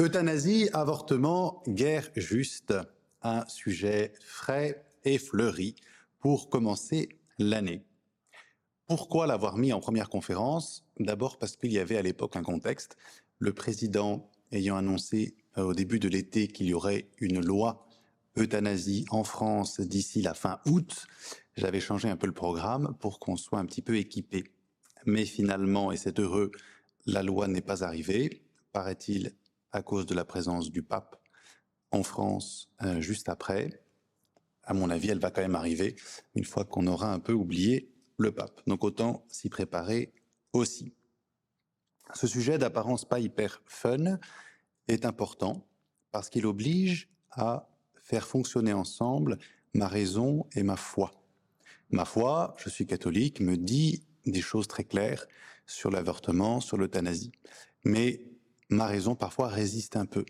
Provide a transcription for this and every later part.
Euthanasie, avortement, guerre juste, un sujet frais et fleuri pour commencer l'année. Pourquoi l'avoir mis en première conférence? D'abord parce qu'il y avait à l'époque un contexte, le président ayant annoncé euh, au début de l'été qu'il y aurait une loi euthanasie en France d'ici la fin août, j'avais changé un peu le programme pour qu'on soit un petit peu équipé. Mais finalement, et c'est heureux, la loi n'est pas arrivée, paraît-il, à cause de la présence du pape en France euh, juste après. À mon avis, elle va quand même arriver une fois qu'on aura un peu oublié le pape. Donc autant s'y préparer aussi. Ce sujet d'apparence pas hyper fun est important parce qu'il oblige à faire fonctionner ensemble ma raison et ma foi. Ma foi, je suis catholique, me dit des choses très claires sur l'avortement, sur l'euthanasie. Mais ma raison parfois résiste un peu.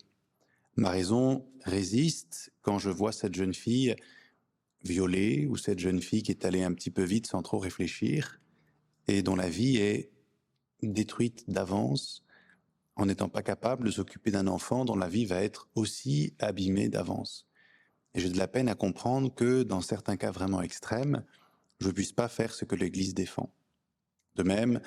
Ma raison résiste quand je vois cette jeune fille violée ou cette jeune fille qui est allée un petit peu vite sans trop réfléchir et dont la vie est détruite d'avance en n'étant pas capable de s'occuper d'un enfant dont la vie va être aussi abîmée d'avance. Et j'ai de la peine à comprendre que dans certains cas vraiment extrêmes, je ne puisse pas faire ce que l'Église défend. De même,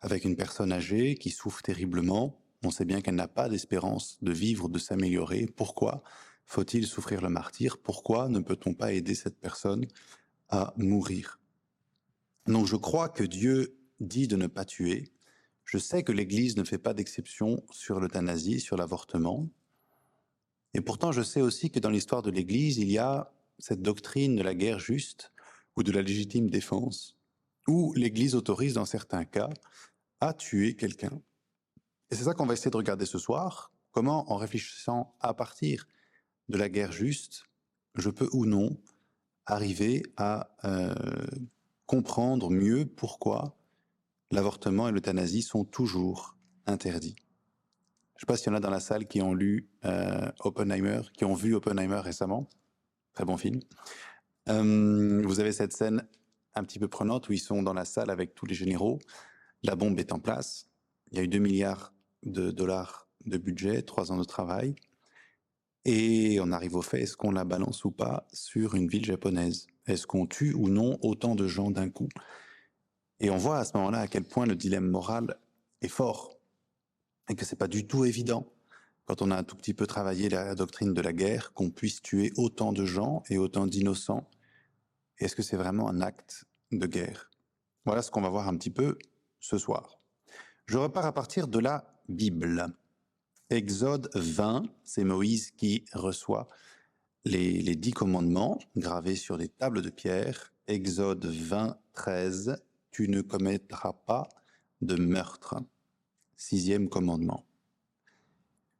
avec une personne âgée qui souffre terriblement, on sait bien qu'elle n'a pas d'espérance de vivre, de s'améliorer. Pourquoi faut-il souffrir le martyr? Pourquoi ne peut-on pas aider cette personne à mourir? Donc je crois que Dieu dit de ne pas tuer. Je sais que l'Église ne fait pas d'exception sur l'euthanasie, sur l'avortement. Et pourtant, je sais aussi que dans l'histoire de l'Église, il y a cette doctrine de la guerre juste ou de la légitime défense, où l'Église autorise dans certains cas à tuer quelqu'un. Et c'est ça qu'on va essayer de regarder ce soir. Comment, en réfléchissant à partir de la guerre juste, je peux ou non arriver à euh, comprendre mieux pourquoi l'avortement et l'euthanasie sont toujours interdits. Je ne sais pas s'il y en a dans la salle qui ont lu euh, Oppenheimer, qui ont vu Oppenheimer récemment. Très bon film. Euh, vous avez cette scène un petit peu prenante où ils sont dans la salle avec tous les généraux. La bombe est en place. Il y a eu 2 milliards de dollars de budget, 3 ans de travail. Et on arrive au fait, est-ce qu'on la balance ou pas sur une ville japonaise? Est-ce qu'on tue ou non autant de gens d'un coup? Et on voit à ce moment-là à quel point le dilemme moral est fort et que c'est pas du tout évident quand on a un tout petit peu travaillé la doctrine de la guerre qu'on puisse tuer autant de gens et autant d'innocents. Est-ce que c'est vraiment un acte de guerre? Voilà ce qu'on va voir un petit peu ce soir. Je repars à partir de la Bible. Exode 20, c'est Moïse qui reçoit les, dix commandements gravés sur des tables de pierre. Exode 20, 13, tu ne commettras pas de meurtre. Sixième commandement.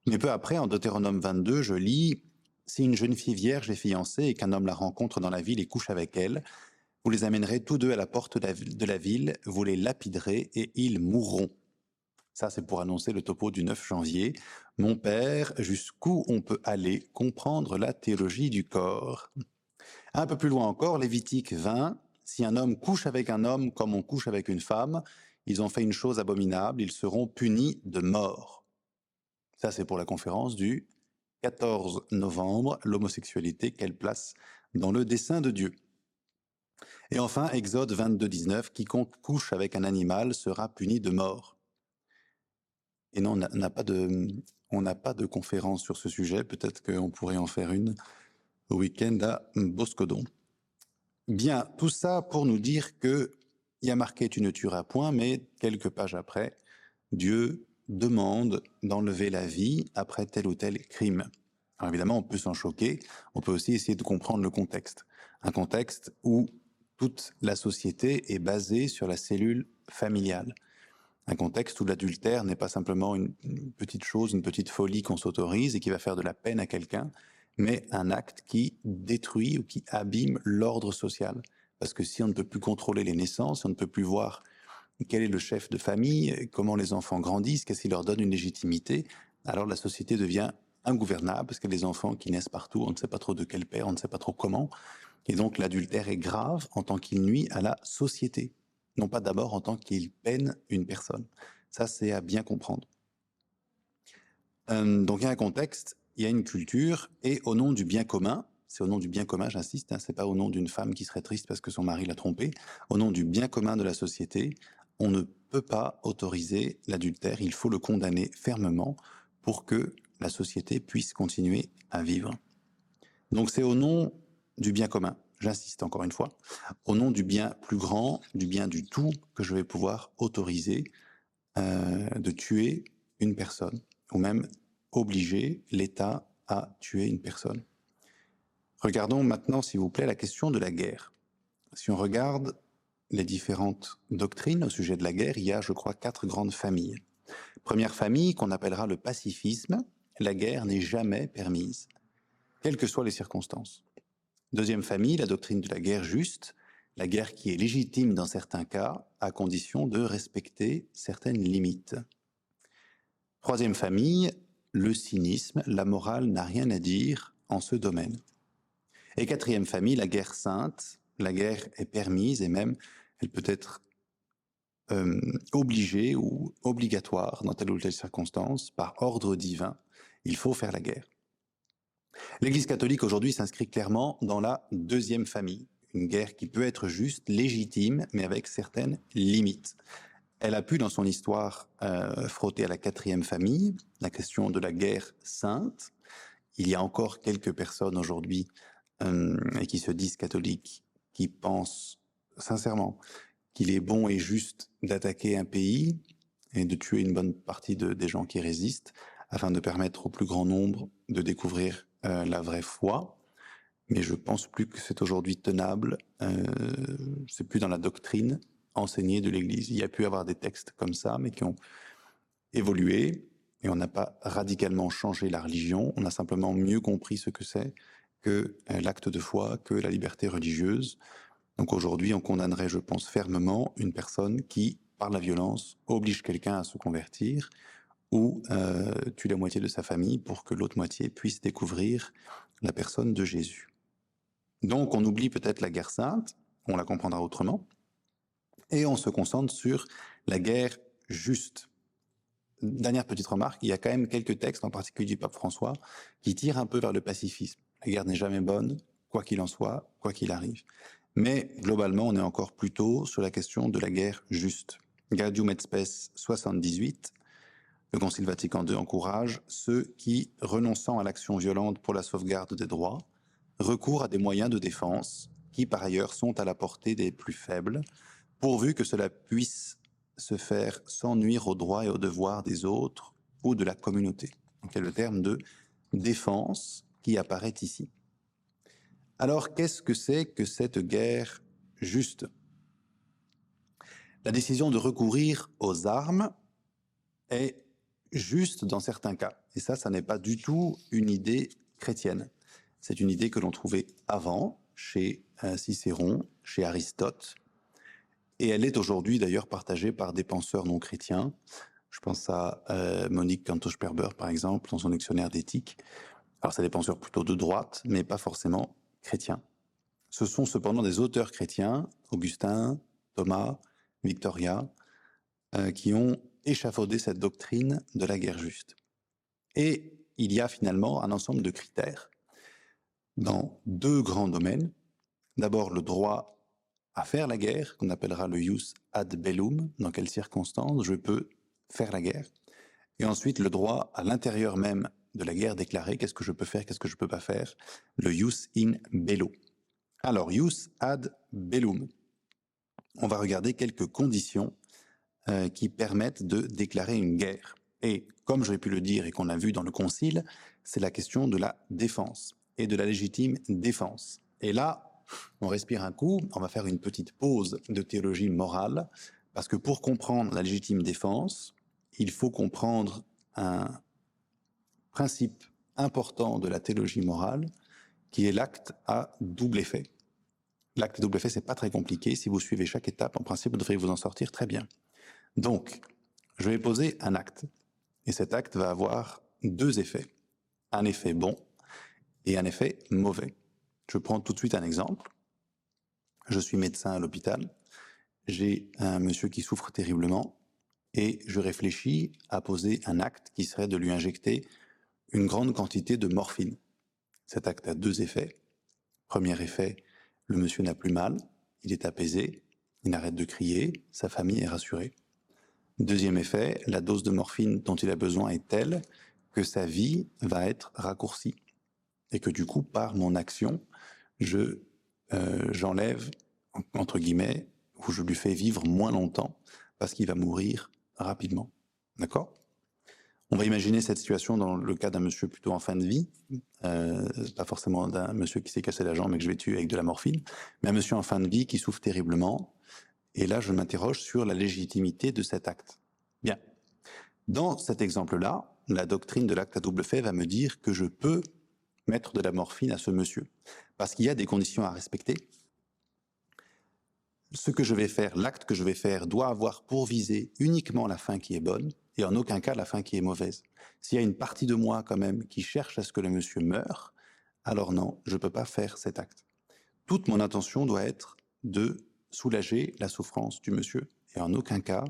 Mais peu après, en Deutéronome 22, je lis Si une jeune fille vierge est fiancée et qu'un homme la rencontre dans la ville et couche avec elle, vous les amènerez tous deux à la porte de la ville, vous les lapiderez et ils mourront. Ça, c'est pour annoncer le topo du 9 janvier. Mon père, jusqu'où on peut aller comprendre la théologie du corps. Un peu plus loin encore, Lévitique 20. Si un homme couche avec un homme comme on couche avec une femme, ils ont fait une chose abominable, ils seront punis de mort. Ça, c'est pour la conférence du 14 novembre, l'homosexualité, quelle place dans le dessein de Dieu. Et enfin, Exode 22, 19, quiconque couche avec un animal sera puni de mort. Et non, on n'a pas de, on n'a pas de conférence sur ce sujet. Peut-être qu'on pourrait en faire une au week-end à Boscodon. Bien, tout ça pour nous dire que il y a marqué tu ne tueras point, mais quelques pages après, Dieu demande d'enlever la vie après tel ou tel crime. Alors évidemment, on peut s'en choquer, on peut aussi essayer de comprendre le contexte. Un contexte où toute la société est basée sur la cellule familiale un contexte où l'adultère n'est pas simplement une, petite chose, une petite folie qu'on s'autorise et qui va faire de la peine à quelqu'un, mais un acte qui détruit ou qui abîme l'ordre social. Parce que si on ne peut plus contrôler les naissances, si on ne peut plus voir quel est le chef de famille, comment les enfants grandissent, qu'est-ce qui leur donne une légitimité, alors la société devient ingouvernable, parce que les enfants qui naissent partout, on ne sait pas trop de quel père, on ne sait pas trop comment, et donc l'adultère est grave en tant qu'il nuit à la société non pas d'abord en tant qu'il peine une personne. Ça, c'est à bien comprendre. Euh, donc il y a un contexte, il y a une culture, et au nom du bien commun, c'est au nom du bien commun, j'insiste, hein, c'est pas au nom d'une femme qui serait triste parce que son mari l'a trompée, au nom du bien commun de la société, on ne peut pas autoriser l'adultère, il faut le condamner fermement pour que la société puisse continuer à vivre. Donc c'est au nom du bien commun, j'insiste encore une fois, au nom du bien plus grand, du bien du tout, que je vais pouvoir autoriser euh, de tuer une personne, ou même obliger l'État à tuer une personne. Regardons maintenant, s'il vous plaît, la question de la guerre. Si on regarde les différentes doctrines au sujet de la guerre, il y a, je crois, quatre grandes familles. Première famille qu'on appellera le pacifisme, la guerre n'est jamais permise, quelles que soient les circonstances. Deuxième famille, la doctrine de la guerre juste, la guerre qui est légitime dans certains cas, à condition de respecter certaines limites. Troisième famille, le cynisme, la morale n'a rien à dire en ce domaine. Et quatrième famille, la guerre sainte, la guerre est permise et même elle peut être euh, obligée ou obligatoire dans telle ou telle circonstance par ordre divin. Il faut faire la guerre. L'Église catholique aujourd'hui s'inscrit clairement dans la deuxième famille, une guerre qui peut être juste, légitime, mais avec certaines limites. Elle a pu, dans son histoire, euh, frotter à la quatrième famille, la question de la guerre sainte. Il y a encore quelques personnes aujourd'hui euh, qui se disent catholiques, qui pensent sincèrement qu'il est bon et juste d'attaquer un pays et de tuer une bonne partie de, des gens qui résistent, afin de permettre au plus grand nombre de découvrir euh, la vraie foi. Mais je pense plus que c'est aujourd'hui tenable. Euh, c'est plus dans la doctrine enseignée de l'Église. Il y a pu avoir des textes comme ça, mais qui ont évolué. Et on n'a pas radicalement changé la religion. On a simplement mieux compris ce que c'est que euh, l'acte de foi, que la liberté religieuse. Donc aujourd'hui, on condamnerait, je pense, fermement une personne qui, par la violence, oblige quelqu'un à se convertir ou euh, tue la moitié de sa famille pour que l'autre moitié puisse découvrir la personne de Jésus. Donc on oublie peut-être la guerre sainte, on la comprendra autrement, et on se concentre sur la guerre juste. Dernière petite remarque, il y a quand même quelques textes, en particulier du pape François, qui tirent un peu vers le pacifisme. La guerre n'est jamais bonne, quoi qu'il en soit, quoi qu'il arrive. Mais globalement, on est encore plutôt sur la question de la guerre juste. Gaudium et Spes 78, le Concile Vatican II encourage ceux qui, renonçant à l'action violente pour la sauvegarde des droits, recourent à des moyens de défense qui par ailleurs sont à la portée des plus faibles, pourvu que cela puisse se faire sans nuire aux droits et aux devoirs des autres ou de la communauté. C'est le terme de défense qui apparaît ici? Alors qu'est-ce que c'est que cette guerre juste? La décision de recourir aux armes est juste dans certains cas. Et ça, ça n'est pas du tout une idée chrétienne. C'est une idée que l'on trouvait avant chez euh, Cicéron, chez Aristote, et elle est aujourd'hui d'ailleurs partagée par des penseurs non chrétiens. Je pense à euh, Monique Canto-Sperber, par exemple, dans son dictionnaire d'éthique. Alors, c'est des penseurs plutôt de droite, mais pas forcément chrétiens. Ce sont cependant des auteurs chrétiens, Augustin, Thomas, Victoria, euh, qui ont échafaudé cette doctrine de la guerre juste. Et il y a finalement un ensemble de critères dans deux grands domaines. D'abord, le droit à faire la guerre, qu'on appellera le jus ad bellum, dans quelles circonstances je peux faire la guerre? Et ensuite, le droit à l'intérieur même de la guerre déclarée, qu'est-ce que je peux faire, qu'est-ce que je ne peux pas faire, le jus in bello. Alors, jus ad bellum. On va regarder quelques conditions euh, qui permettent de déclarer une guerre. Et comme j'aurais pu le dire et qu'on a vu dans le Concile, c'est la question de la défense et de la légitime défense. Et là, on respire un coup, on va faire une petite pause de théologie morale, parce que pour comprendre la légitime défense, il faut comprendre un principe important de la théologie morale, qui est l'acte à double effet. L'acte à double effet, c'est pas très compliqué. Si vous suivez chaque étape, en principe, vous devriez vous en sortir très bien. Donc, je vais poser un acte. Et cet acte va avoir deux effets. Un effet bon et un effet mauvais. Je prends tout de suite un exemple. Je suis médecin à l'hôpital. J'ai un monsieur qui souffre terriblement et je réfléchis à poser un acte qui serait de lui injecter une grande quantité de morphine. Cet acte a deux effets. Premier effet, le monsieur n'a plus mal, il est apaisé, il arrête de crier, sa famille est rassurée. Deuxième effet, la dose de morphine dont il a besoin est telle que sa vie va être raccourcie et que du coup, par mon action, je euh, j'enlève entre guillemets ou je lui fais vivre moins longtemps parce qu'il va mourir rapidement. D'accord? On va imaginer cette situation dans le cas d'un monsieur plutôt en fin de vie, euh, pas forcément d'un monsieur qui s'est cassé la jambe et que je vais tuer avec de la morphine, mais un monsieur en fin de vie qui souffre terriblement. Et là, je m'interroge sur la légitimité de cet acte. Bien. Dans cet exemple-là, la doctrine de l'acte à double fait va me dire que je peux mettre de la morphine à ce monsieur. Parce qu'il y a des conditions à respecter. Ce que je vais faire, l'acte que je vais faire, doit avoir pour viser uniquement la fin qui est bonne et en aucun cas la fin qui est mauvaise. S'il y a une partie de moi quand même qui cherche à ce que le monsieur meure, alors non, je ne peux pas faire cet acte. Toute mon intention doit être de soulager la souffrance du monsieur et en aucun cas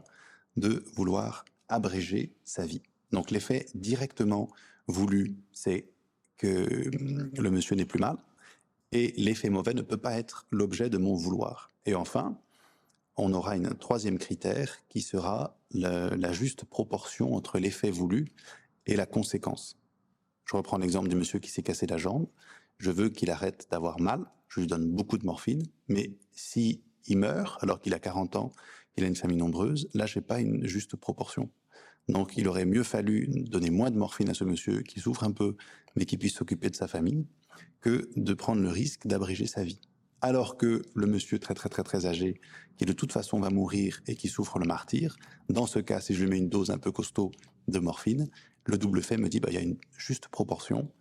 de vouloir abréger sa vie. Donc l'effet directement voulu, c'est que le monsieur n'est plus mal, et l'effet mauvais ne peut pas être l'objet de mon vouloir. Et enfin, on aura un troisième critère qui sera la juste proportion entre l'effet voulu et la conséquence. Je reprends l'exemple du monsieur qui s'est cassé la jambe. Je veux qu'il arrête d'avoir mal, je lui donne beaucoup de morphine, mais si il meurt alors qu'il a 40 ans, qu'il a une famille nombreuse, là j'ai pas une juste proportion. Donc il aurait mieux fallu donner moins de morphine à ce monsieur qui souffre un peu, mais qui puisse s'occuper de sa famille, que de prendre le risque d'abréger sa vie. Alors que le monsieur très très très très âgé, qui de toute façon va mourir et qui souffre le martyr, dans ce cas, si je lui mets une dose un peu costaud de morphine, le double fait me dit, bah, il y a une juste proportion,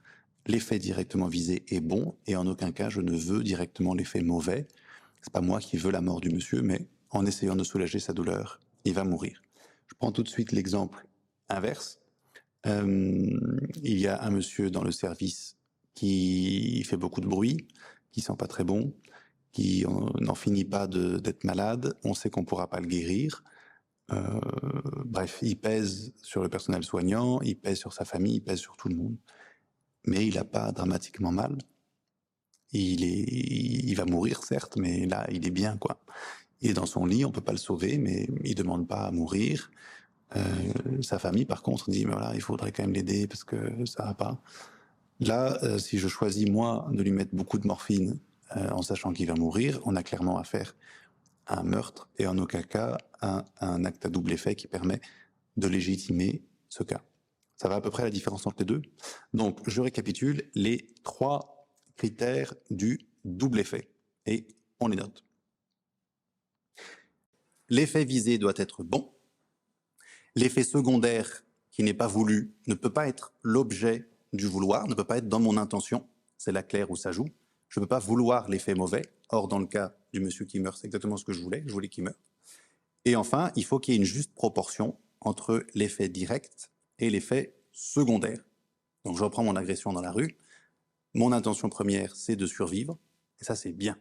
l'effet directement visé est bon, et en aucun cas je ne veux directement l'effet mauvais. C'est pas moi qui veux la mort du monsieur, mais en essayant de soulager sa douleur, il va mourir. Je prends tout de suite l'exemple inverse. Euh, il y a un monsieur dans le service qui fait beaucoup de bruit, qui sent pas très bon, qui n'en finit pas d'être malade. On sait qu'on pourra pas le guérir. Euh, bref, il pèse sur le personnel soignant, il pèse sur sa famille, il pèse sur tout le monde. Mais il n'a pas dramatiquement mal. Il, est, il va mourir, certes, mais là, il est bien, quoi. Il est dans son lit, on peut pas le sauver, mais il demande pas à mourir. Euh, sa famille, par contre, dit, mais voilà, il faudrait quand même l'aider parce que ça va pas. Là, euh, si je choisis, moi, de lui mettre beaucoup de morphine euh, en sachant qu'il va mourir, on a clairement affaire à un meurtre et en aucun cas à un acte à double effet qui permet de légitimer ce cas. Ça va à peu près la différence entre les deux. Donc, je récapitule les trois critères du double effet et on les note. L'effet visé doit être bon. L'effet secondaire qui n'est pas voulu ne peut pas être l'objet du vouloir, ne peut pas être dans mon intention. C'est la claire où ça joue. Je ne peux pas vouloir l'effet mauvais. Or, dans le cas du monsieur qui meurt, c'est exactement ce que je voulais. Je voulais qu'il meure. Et enfin, il faut qu'il y ait une juste proportion entre l'effet direct et l'effet secondaire. Donc, je reprends mon agression dans la rue. Mon intention première, c'est de survivre. Et ça, c'est bien.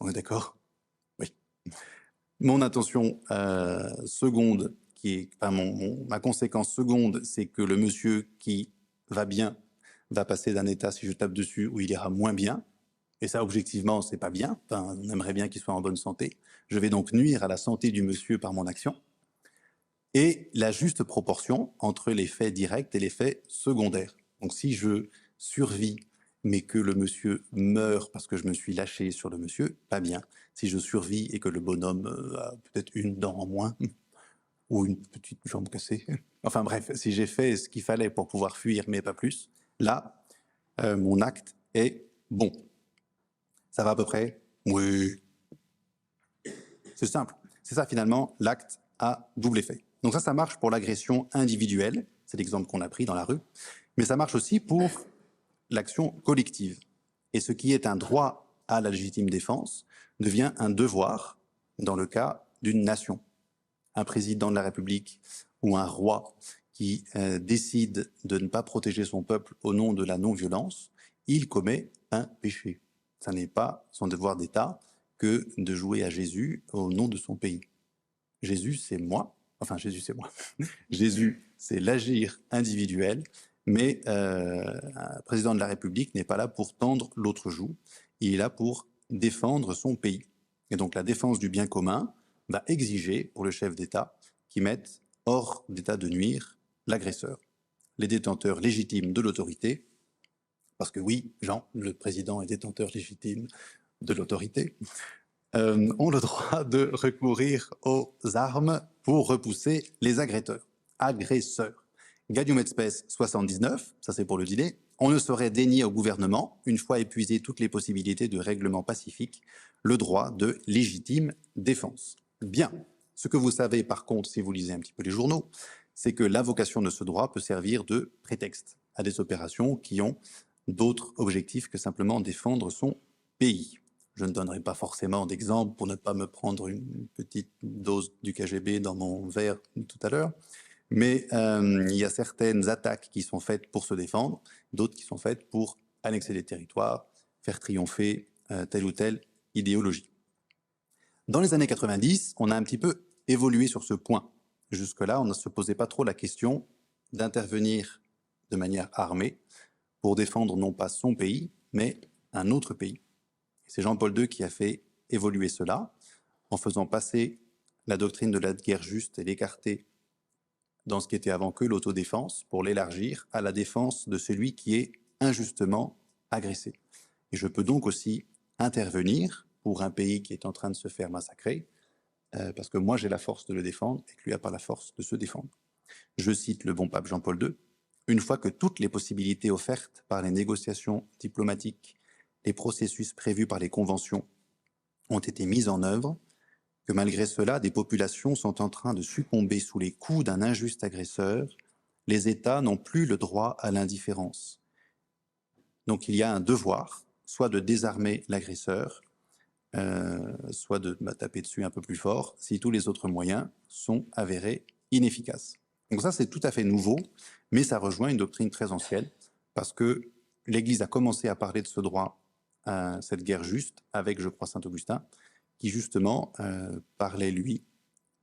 On est d'accord? Oui. Mon intention euh, seconde, qui est, ma conséquence seconde, c'est que le monsieur qui va bien va passer d'un état, si je tape dessus, où il ira moins bien. Et ça, objectivement, c'est pas bien. On aimerait bien qu'il soit en bonne santé. Je vais donc nuire à la santé du monsieur par mon action. Et la juste proportion entre l'effet direct et l'effet secondaire. Donc, si je survis mais que le monsieur meurt parce que je me suis lâché sur le monsieur, pas bien. Si je survis et que le bonhomme euh, a peut-être une dent en moins, ou une petite jambe cassée, enfin bref, si j'ai fait ce qu'il fallait pour pouvoir fuir, mais pas plus, là, euh, mon acte est bon. Ça va à peu près? Oui. C'est simple. C'est ça finalement l'acte à double effet. Donc ça, ça marche pour l'agression individuelle, c'est l'exemple qu'on a pris dans la rue, mais ça marche aussi pour l'action collective. Et ce qui est un droit à la légitime défense devient un devoir dans le cas d'une nation. Un président de la République ou un roi qui euh, décide de ne pas protéger son peuple au nom de la non-violence, il commet un péché. Ce n'est pas son devoir d'État que de jouer à Jésus au nom de son pays. Jésus, c'est moi. Enfin, Jésus, c'est moi. Jésus, c'est l'agir individuel Mais euh, un président de la République n'est pas là pour tendre l'autre joue, il est là pour défendre son pays. Et donc la défense du bien commun va exiger pour le chef d'État qu'il mette hors d'état de nuire l'agresseur. Les détenteurs légitimes de l'autorité, parce que oui, Jean, le président est détenteur légitime de l'autorité, euh, ont le droit de recourir aux armes pour repousser les agresseurs. agresseurs. Gadium Spes 79, ça c'est pour le dîner, on ne saurait dénier au gouvernement, une fois épuisé toutes les possibilités de règlement pacifique, le droit de légitime défense. Bien. Ce que vous savez par contre, si vous lisez un petit peu les journaux, c'est que l'invocation de ce droit peut servir de prétexte à des opérations qui ont d'autres objectifs que simplement défendre son pays. Je ne donnerai pas forcément d'exemple pour ne pas me prendre une petite dose du KGB dans mon verre tout à l'heure, mais euh, il y a certaines attaques qui sont faites pour se défendre, d'autres qui sont faites pour annexer des territoires, faire triompher euh, telle ou telle idéologie. Dans les années 90, on a un petit peu évolué sur ce point. Jusque-là, on ne se posait pas trop la question d'intervenir de manière armée pour défendre non pas son pays, mais un autre pays. C'est Jean-Paul II qui a fait évoluer cela en faisant passer la doctrine de la guerre juste et l'écarter dans ce qui était avant que l'autodéfense pour l'élargir à la défense de celui qui est injustement agressé. Et je peux donc aussi intervenir pour un pays qui est en train de se faire massacrer, euh, parce que moi j'ai la force de le défendre et que lui n'a pas la force de se défendre. Je cite le bon pape Jean-Paul II, une fois que toutes les possibilités offertes par les négociations diplomatiques les processus prévus par les conventions ont été mis en œuvre, que malgré cela, des populations sont en train de succomber sous les coups d'un injuste agresseur, les États n'ont plus le droit à l'indifférence. Donc il y a un devoir, soit de désarmer l'agresseur, euh, soit de bah, taper dessus un peu plus fort, si tous les autres moyens sont avérés inefficaces. Donc ça, c'est tout à fait nouveau, mais ça rejoint une doctrine très ancienne, parce que l'Église a commencé à parler de ce droit cette guerre juste avec, je crois, Saint Augustin, qui justement euh, parlait, lui,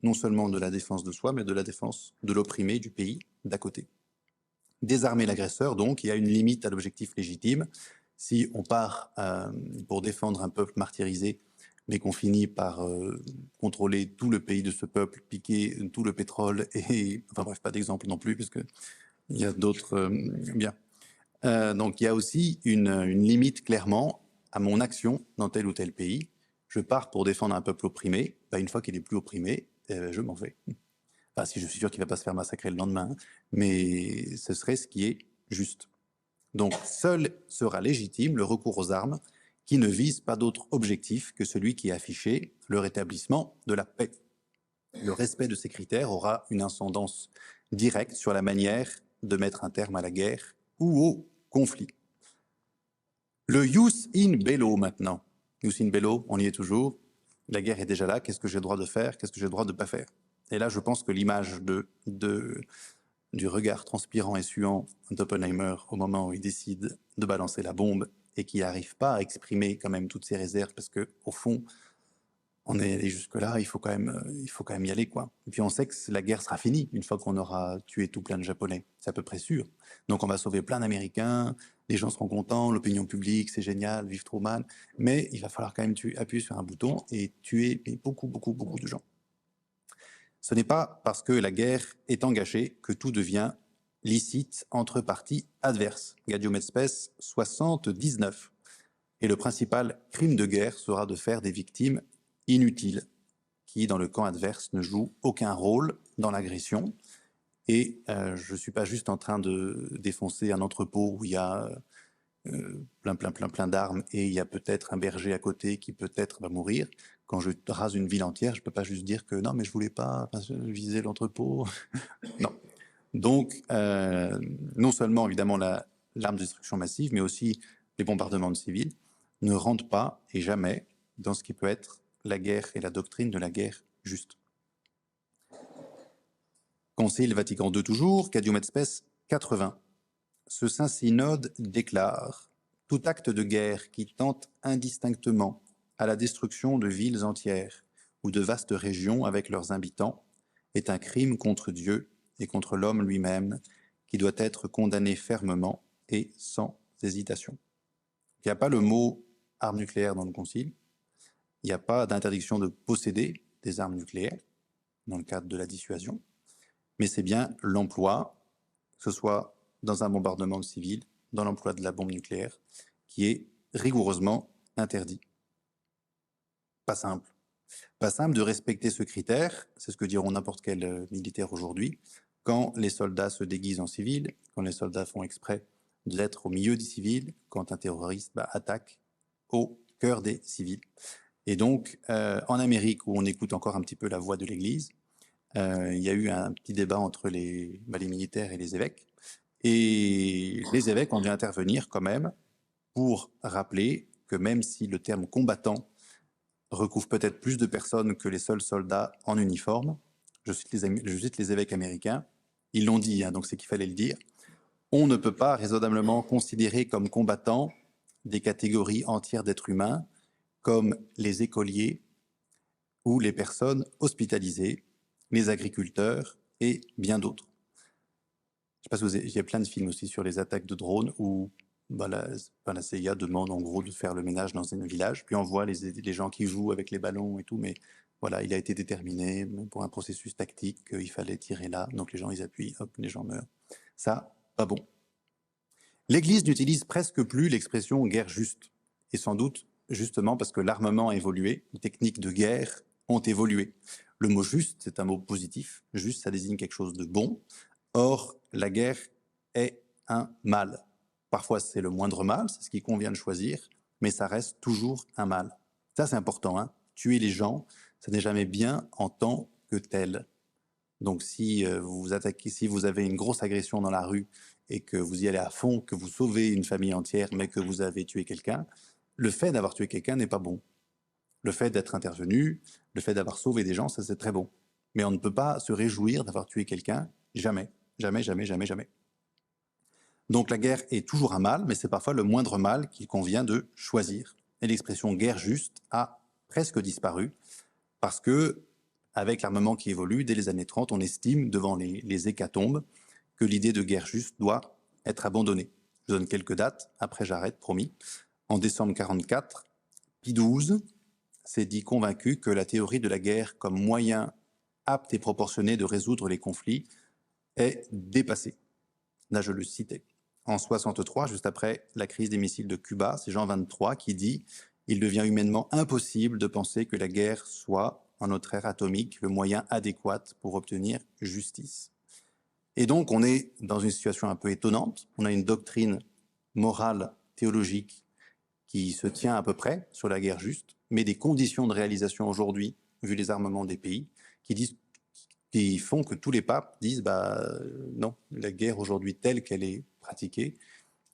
non seulement de la défense de soi, mais de la défense de l'opprimé du pays d'à côté. Désarmer l'agresseur, donc, il y a une limite à l'objectif légitime. Si on part euh, pour défendre un peuple martyrisé, mais qu'on finit par euh, contrôler tout le pays de ce peuple, piquer tout le pétrole, et, enfin bref, pas d'exemple non plus, puisque il y a d'autres... bien. donc il y a aussi une, une limite clairement à mon action dans tel ou tel pays. Je pars pour défendre un peuple opprimé. Bah, une fois qu'il est plus opprimé, euh, je m'en vais. Si je suis sûr qu'il ne va pas se faire massacrer le lendemain, mais ce serait ce qui est juste. Donc, seul sera légitime le recours aux armes qui ne vise pas d'autre objectif que celui qui est affiché, le rétablissement de la paix. Le respect de ces critères aura une incendance directe sur la manière de mettre un terme à la guerre ou au conflit. Le Jus in bello maintenant. Jus in bello, on y est toujours. La guerre est déjà là. Qu'est-ce que j'ai le droit de faire? Qu'est-ce que j'ai le droit de ne pas faire? Et là, je pense que l'image de, du regard transpirant et suant d'Oppenheimer au moment où il décide de balancer la bombe et qui n'arrive pas à exprimer quand même toutes ses réserves parce que au fond, on est allé jusque-là, il faut quand même, euh, il faut quand même y aller, quoi. Et puis on sait que la guerre sera finie une fois qu'on aura tué tout plein de Japonais. C'est à peu près sûr. Donc on va sauver plein d'Américains, les gens seront contents, l'opinion publique, c'est génial, vive mal. Mais il va falloir quand même appuyer sur un bouton et tuer beaucoup, beaucoup, beaucoup de gens. Ce n'est pas parce que la guerre est engagée que tout devient licite entre parties adverses. Gadium et Spes 79. Et le principal crime de guerre sera de faire des victimes inutile, qui, dans le camp adverse, ne joue aucun rôle dans l'agression. Et euh, je ne suis pas juste en train de défoncer un entrepôt où il y a euh, plein, plein, plein, plein d'armes et il y a peut-être un berger à côté qui peut-être va mourir. Quand je rase une ville entière, je ne peux pas juste dire que non, mais je voulais pas viser l'entrepôt. non. Donc, euh, non seulement évidemment l'arme de destruction massive, mais aussi les bombardements de civils ne rentrent pas et jamais dans ce qui peut être la guerre et la doctrine de la guerre juste. Concile Vatican II toujours, Cadium et Spes 80. Ce Saint Synode déclare Tout acte de guerre qui tente indistinctement à la destruction de villes entières ou de vastes régions avec leurs habitants est un crime contre Dieu et contre l'homme lui-même qui doit être condamné fermement et sans hésitation. Il n'y a pas le mot arme nucléaire dans le Concile, il n'y a pas d'interdiction de posséder des armes nucléaires dans le cadre de la dissuasion, mais c'est bien l'emploi, que ce soit dans un bombardement civil, dans l'emploi de la bombe nucléaire, qui est rigoureusement interdit. Pas simple. Pas simple de respecter ce critère, c'est ce que diront n'importe quel euh, militaire aujourd'hui, quand les soldats se déguisent en civil, quand les soldats font exprès d'être au milieu des civils, quand un terroriste bah, attaque au cœur des civils. Et donc, euh, en Amérique, où on écoute encore un petit peu la voix de l'Église, euh, il y a eu un petit débat entre les, bah, les militaires et les évêques. Et les évêques ont dû intervenir quand même pour rappeler que même si le terme combattant recouvre peut-être plus de personnes que les seuls soldats en uniforme, je cite les, je cite les évêques américains, ils l'ont dit, hein, donc c'est qu'il fallait le dire, on ne peut pas raisonnablement considérer comme combattants des catégories entières d'êtres humains comme les écoliers ou les personnes hospitalisées, les agriculteurs et bien d'autres. Je il y a plein de films aussi sur les attaques de drones où bah, la, CIA demande en gros de faire le ménage dans un village, puis on voit les, les, gens qui jouent avec les ballons et tout, mais voilà, il a été déterminé pour un processus tactique qu'il fallait tirer là, donc les gens ils appuient, hop, les gens meurent. Ça, pas bon. L'Église n'utilise presque plus l'expression guerre juste, et sans doute justement parce que l'armement a évolué, les techniques de guerre ont évolué. Le mot juste, c'est un mot positif. Juste, ça désigne quelque chose de bon. Or, la guerre est un mal. Parfois, c'est le moindre mal, c'est ce qui convient de choisir, mais ça reste toujours un mal. Ça, c'est important. Hein Tuer les gens, ça n'est jamais bien en tant que tel. Donc, si euh, vous attaquez, si vous avez une grosse agression dans la rue et que vous y allez à fond, que vous sauvez une famille entière, mais que vous avez tué quelqu'un, le fait d'avoir tué quelqu'un n'est pas bon. Le fait d'être intervenu, le fait d'avoir sauvé des gens, ça c'est très bon. Mais on ne peut pas se réjouir d'avoir tué quelqu'un, jamais, jamais, jamais, jamais, jamais. Donc la guerre est toujours un mal, mais c'est parfois le moindre mal qu'il convient de choisir. Et l'expression guerre juste a presque disparu, parce que, avec l'armement qui évolue, dès les années 30, on estime, devant les, les hécatombes, que l'idée de guerre juste doit être abandonnée. Je donne quelques dates, après j'arrête, promis. En décembre 44, Pie XII s'est dit convaincu que la théorie de la guerre comme moyen apte et proportionné de résoudre les conflits est dépassée. Là, je le citais. En 63, juste après la crise des missiles de Cuba, c'est Jean 23 qui dit « Il devient humainement impossible de penser que la guerre soit, en notre ère atomique, le moyen adéquat pour obtenir justice. » Et donc, on est dans une situation un peu étonnante. On a une doctrine morale, théologique, qui se tient à peu près sur la guerre juste, mais des conditions de réalisation aujourd'hui, vu les armements des pays, qui, font que tous les papes disent bah non, la guerre aujourd'hui telle qu'elle est pratiquée,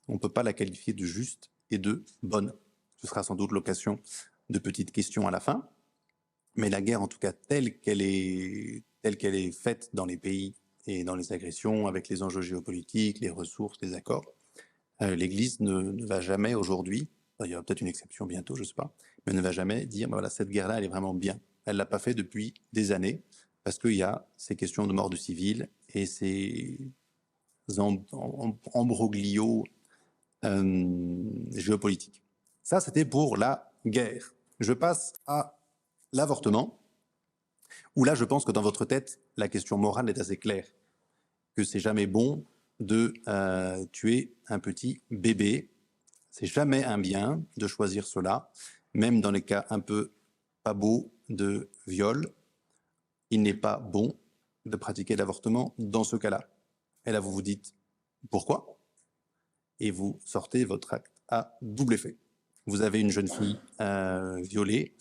on ne peut pas la qualifier de juste et de bonne. Ce sera sans doute l'occasion de petites questions à la fin, mais la guerre en tout cas telle qu'elle est, telle qu'elle est faite dans les pays et dans les agressions, avec les enjeux géopolitiques, les ressources, les accords, euh, l'Église ne va jamais aujourd'hui il y aura peut-être une exception bientôt, je ne sais pas, mais ne va jamais dire, bah voilà, cette guerre-là, elle est vraiment bien. Elle ne l'a pas fait depuis des années, parce qu'il y a ces questions de mort de civils et ces embroglios euh, géopolitiques. Ça, c'était pour la guerre. Je passe à l'avortement, où là, je pense que dans votre tête, la question morale est assez claire, que c'est jamais bon de euh, tuer un petit bébé c'est jamais un bien de choisir cela, même dans les cas un peu pas beaux de viol. Il n'est pas bon de pratiquer l'avortement dans ce cas-là. Et là, vous vous dites pourquoi? Et vous sortez votre acte à double effet. Vous avez une jeune fille euh, violée,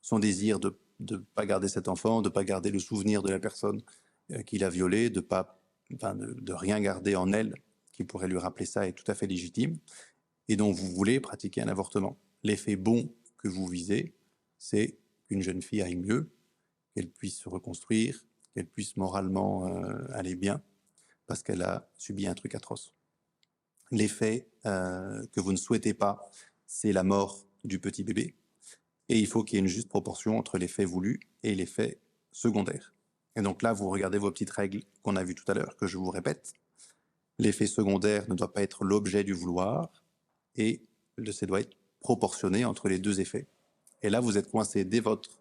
son désir de ne pas garder cet enfant, de ne pas garder le souvenir de la personne euh, qui l'a violée, de, pas, de rien garder en elle qui pourrait lui rappeler ça est tout à fait légitime et dont vous voulez pratiquer un avortement. L'effet bon que vous visez, c'est qu'une jeune fille aille mieux, qu'elle puisse se reconstruire, qu'elle puisse moralement euh, aller bien, parce qu'elle a subi un truc atroce. L'effet euh, que vous ne souhaitez pas, c'est la mort du petit bébé, et il faut qu'il y ait une juste proportion entre l'effet voulu et l'effet secondaire. Et donc là, vous regardez vos petites règles qu'on a vues tout à l'heure, que je vous répète. L'effet secondaire ne doit pas être l'objet du vouloir et ça doit être proportionné entre les deux effets. Et là, vous êtes coincé dès votre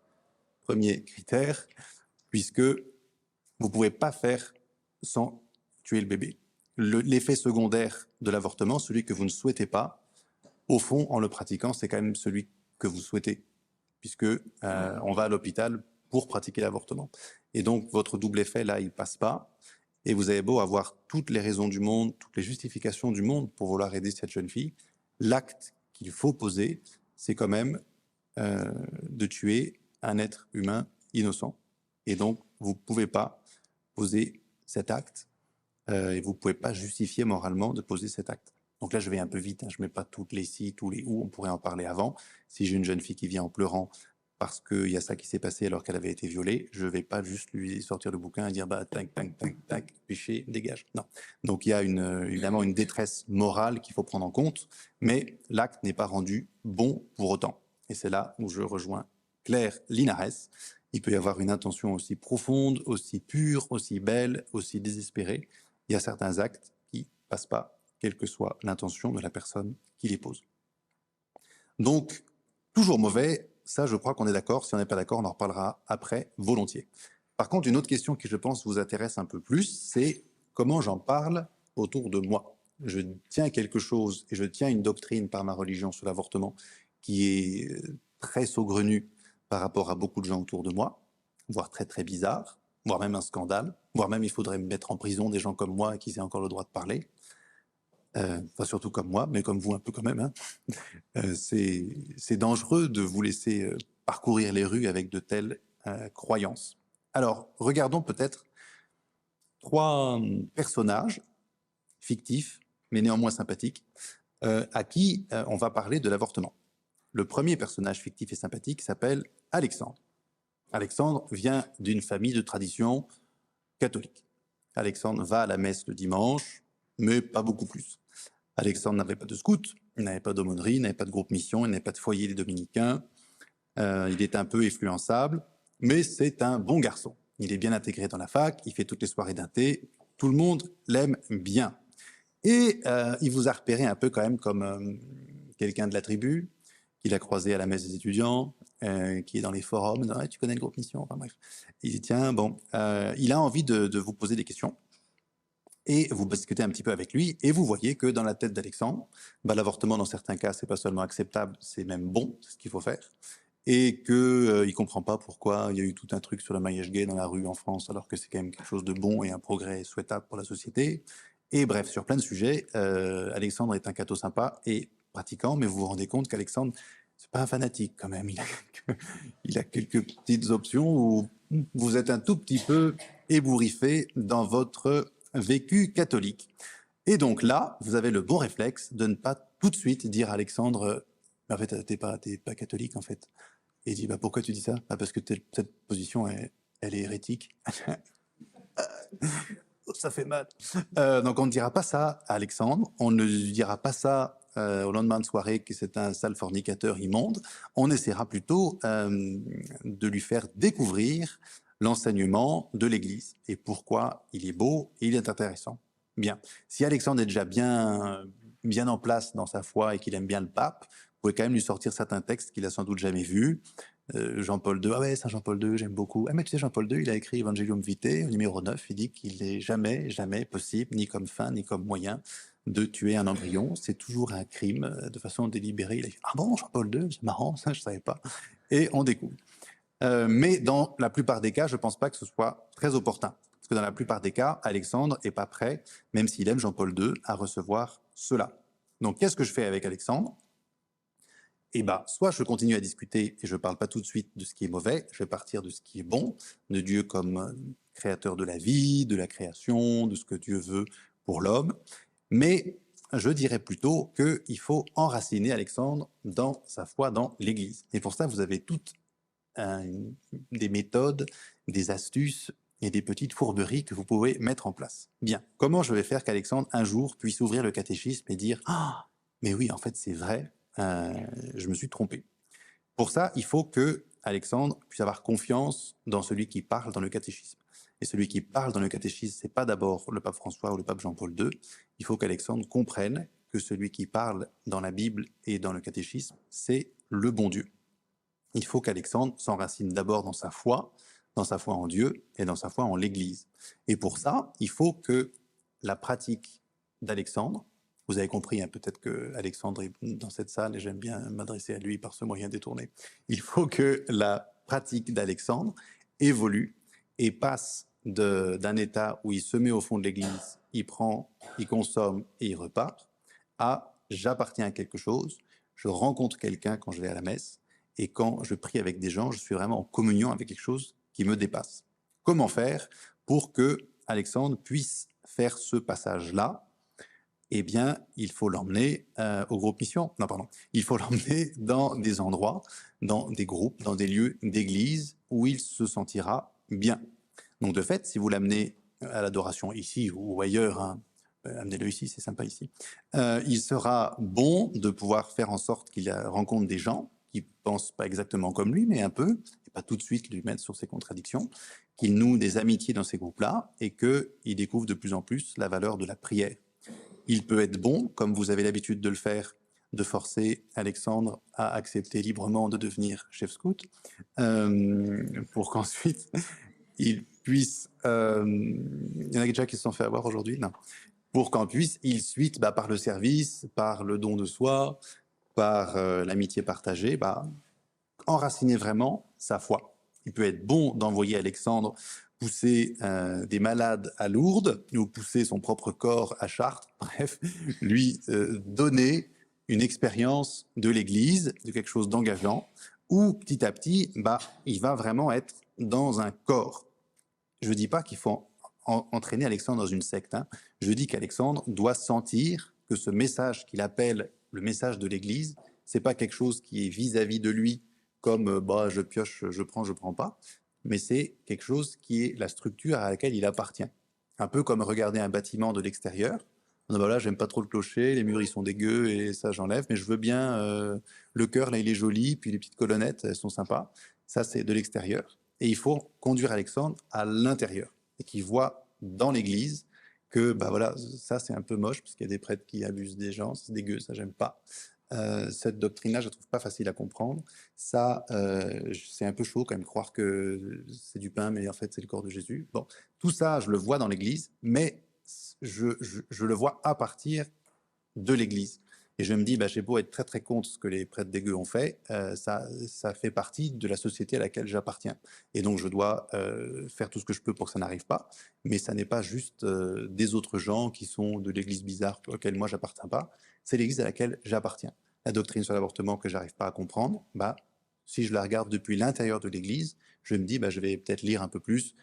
premier critère, puisque vous ne pouvez pas faire sans tuer le bébé. L'effet secondaire de l'avortement, celui que vous ne souhaitez pas, au fond, en le pratiquant, c'est quand même celui que vous souhaitez, puisque euh, on va à l'hôpital pour pratiquer l'avortement. Et donc, votre double effet, là, il passe pas. Et vous avez beau avoir toutes les raisons du monde, toutes les justifications du monde pour vouloir aider cette jeune fille, l'acte qu'il faut poser, c'est quand même euh, de tuer un être humain innocent. Et donc, vous ne pouvez pas poser cet acte euh, et vous ne pouvez pas justifier moralement de poser cet acte. Donc là, je vais un peu vite, hein, je ne mets pas toutes les si, tous les où, on pourrait en parler avant. Si j'ai une jeune fille qui vient en pleurant parce qu'il y a ça qui s'est passé alors qu'elle avait été violée, je ne vais pas juste lui sortir le bouquin et dire bah tac tac tac tac péché dégage. Non. Donc il y a une, évidemment une détresse morale qu'il faut prendre en compte, mais l'acte n'est pas rendu bon pour autant. Et c'est là où je rejoins Claire Linares. Il peut y avoir une intention aussi profonde, aussi pure, aussi belle, aussi désespérée. Il y a certains actes qui passent pas, quelle que soit l'intention de la personne qui les pose. Donc toujours mauvais ça, je crois qu'on est d'accord. Si on n'est pas d'accord, on en reparlera après, volontiers. Par contre, une autre question qui, je pense, vous intéresse un peu plus, c'est comment j'en parle autour de moi. Je tiens quelque chose et je tiens une doctrine par ma religion sur l'avortement qui est euh, très saugrenue par rapport à beaucoup de gens autour de moi, voire très très bizarre, voire même un scandale, voire même il faudrait me mettre en prison des gens comme moi qui aient encore le droit de parler. Euh, surtout comme moi, mais comme vous un peu quand même. Hein. Euh, c'est dangereux de vous laisser euh, parcourir les rues avec de telles croyances. Alors, regardons peut-être trois hum, personnages fictifs, mais néanmoins sympathiques, à qui on va parler de l'avortement. Le premier personnage fictif et sympathique s'appelle Alexandre. Alexandre vient d'une famille de tradition catholique. Alexandre va à la messe le dimanche, mais pas beaucoup plus. Alexandre n'avait pas de scout, il n'avait pas d'aumônerie, il n'avait pas de groupe mission, il n'avait pas de foyer des dominicains. Euh, il est un peu influençable, mais c'est un bon garçon. Il est bien intégré dans la fac, il fait toutes les soirées d'un thé, tout le monde l'aime bien. Et euh, il vous a repéré un peu quand même comme euh, quelqu'un de la tribu, qu'il a croisé à la messe des étudiants, qui est dans les forums, tu connais le groupe mission, enfin bref. Il dit, tiens, bon, il a envie de, de vous poser des questions et vous discutez un petit peu avec lui, et vous voyez que dans la tête d'Alexandre, bah, l'avortement dans certains cas, c'est pas seulement acceptable, c'est même bon, c'est ce qu'il faut faire, et qu'il euh, ne comprend pas pourquoi il y a eu tout un truc sur le mariage gay dans la rue en France, alors que c'est quand même quelque chose de bon et un progrès souhaitable pour la société. Et bref, sur plein de sujets, euh, Alexandre est un cateau sympa et pratiquant, mais vous vous rendez compte qu'Alexandre, c'est pas un fanatique quand même. Il a quelques petites options où vous êtes un tout petit peu ébouriffé dans votre vécu catholique. Et donc là, vous avez le bon réflexe de ne pas tout de suite dire à Alexandre, en fait, t'es pas, pas catholique en fait. Et il dit, bah, pourquoi tu dis ça? Bah, Parce que cette position, elle, elle est hérétique. ça fait mal. Euh, donc on ne dira pas ça à Alexandre, on ne dira pas ça euh, au lendemain de soirée que c'est un sale fornicateur immonde. On essaiera plutôt euh, de lui faire découvrir l'enseignement de l'Église et pourquoi il est beau et il est intéressant. Bien. Si Alexandre est déjà bien, bien en place dans sa foi et qu'il aime bien le pape, vous pouvez quand même lui sortir certains textes qu'il a sans doute jamais vus. Euh, Jean-Paul II, ah ouais, Saint Jean-Paul II, j'aime beaucoup. Ah mais tu sais, Jean-Paul II, il a écrit Evangelium Vitae, au numéro 9, il dit qu'il n'est jamais, jamais possible, ni comme fin, ni comme moyen, de tuer un embryon. C'est toujours un crime, euh, de façon délibérée. Il a dit, ah bon, Jean-Paul II, c'est marrant, ça, je savais pas. Et on découvre. Euh, mais dans la plupart des cas, je ne pense pas que ce soit très opportun. Parce que dans la plupart des cas, Alexandre n'est pas prêt, même s'il aime Jean-Paul II, à recevoir cela. Donc qu'est-ce que je fais avec Alexandre? Eh bien, soit je continue à discuter et je ne parle pas tout de suite de ce qui est mauvais, je vais partir de ce qui est bon, de Dieu comme créateur de la vie, de la création, de ce que Dieu veut pour l'homme. Mais je dirais plutôt qu'il faut enraciner Alexandre dans sa foi dans l'Église. Et pour ça, vous avez des méthodes, des astuces et des petites fourberies que vous pouvez mettre en place. Bien, comment je vais faire qu'Alexandre, un jour, puisse ouvrir le catéchisme et dire « Ah, mais oui, en fait, c'est vrai, euh, je me suis trompé ». Pour ça, il faut que Alexandre puisse avoir confiance dans celui qui parle dans le catéchisme. Et celui qui parle dans le catéchisme, c'est pas d'abord le pape François ou le pape Jean-Paul II. Il faut qu'Alexandre comprenne que celui qui parle dans la Bible et dans le catéchisme, c'est le bon Dieu. Il faut qu'Alexandre s'enracine d'abord dans sa foi, dans sa foi en Dieu et dans sa foi en l'Église. Et pour ça, il faut que la pratique d'Alexandre, vous avez compris hein, peut-être que Alexandre est dans cette salle et j'aime bien m'adresser à lui par ce moyen détourné. Il faut que la pratique d'Alexandre évolue et passe d'un état où il se met au fond de l'église, il prend, il consomme et il repart, à j'appartiens à quelque chose, je rencontre quelqu'un quand je vais à la messe, et quand je prie avec des gens, je suis vraiment en communion avec quelque chose qui me dépasse. Comment faire pour que Alexandre puisse faire ce passage-là? Eh bien, il faut l'emmener euh, au groupe mission. Non, pardon. Il faut l'emmener dans des endroits, dans des groupes, dans des lieux d'église où il se sentira bien. Donc de fait, si vous l'amenez à l'adoration ici ou ailleurs, hein, euh, amenez-le ici, c'est sympa ici, euh, il sera bon de pouvoir faire en sorte qu'il rencontre des gens qui pensent pas exactement comme lui, mais un peu, et pas tout de suite lui mettre sur ses contradictions, qu'il noue des amitiés dans ces groupes-là et qu'il découvre de plus en plus la valeur de la prière. Il peut être bon, comme vous avez l'habitude de le faire, de forcer Alexandre à accepter librement de devenir chef scout, euh, pour qu'ensuite il puisse... Euh, il y en a déjà qui se sont fait avoir aujourd'hui? Non. Pour qu'en puisse, il suite, bah, par le service, par le don de soi, par euh, l'amitié partagée, bah, enraciner vraiment sa foi. Il peut être bon d'envoyer Alexandre pousser euh, des malades à Lourdes ou pousser son propre corps à Chartres, bref, lui donner une expérience de l'Église, de quelque chose d'engageant, où petit à petit, bah, il va vraiment être dans un corps. Je ne dis pas qu'il faut entraîner Alexandre dans une secte. Hein. Je dis qu'Alexandre doit sentir que ce message qu'il appelle le message de l'Église, c'est pas quelque chose qui est vis-à-vis de lui, comme euh, bah, je pioche, je prends, je prends pas, mais c'est quelque chose qui est la structure à laquelle il appartient. Un peu comme regarder un bâtiment de l'extérieur. Non, bah là, j'aime pas trop le clocher, les murs ils sont dégueux et ça j'enlève, mais je veux bien euh, le cœur là il est joli, puis les petites colonnettes elles sont sympas. Ça c'est de l'extérieur. Et il faut conduire Alexandre à l'intérieur et qu'il voit dans l'église que bah voilà, ça c'est un peu moche parce qu'il y a des prêtres qui abusent des gens, c'est dégueu, ça j'aime pas. Euh, cette doctrine-là, je la trouve pas facile à comprendre. Ça, euh, c'est un peu chaud quand même croire que c'est du pain, mais en fait c'est le corps de Jésus. Bon, tout ça, je le vois dans l'Église, mais je, je, je, le vois à partir de l'Église. Et je me dis, bah, j'ai beau être très très contre ce que les prêtres dégueux ont fait, euh, ça, fait partie de la société à laquelle j'appartiens. Et donc je dois euh, faire tout ce que je peux pour que ça n'arrive pas. Mais ça n'est pas juste euh, des autres gens qui sont de l'église bizarre auquel moi j'appartiens pas. C'est l'église à laquelle j'appartiens. La doctrine sur l'avortement que j'arrive pas à comprendre, bah, si je la regarde depuis l'intérieur de l'église, je me dis, bah, je vais peut-être lire un peu plus,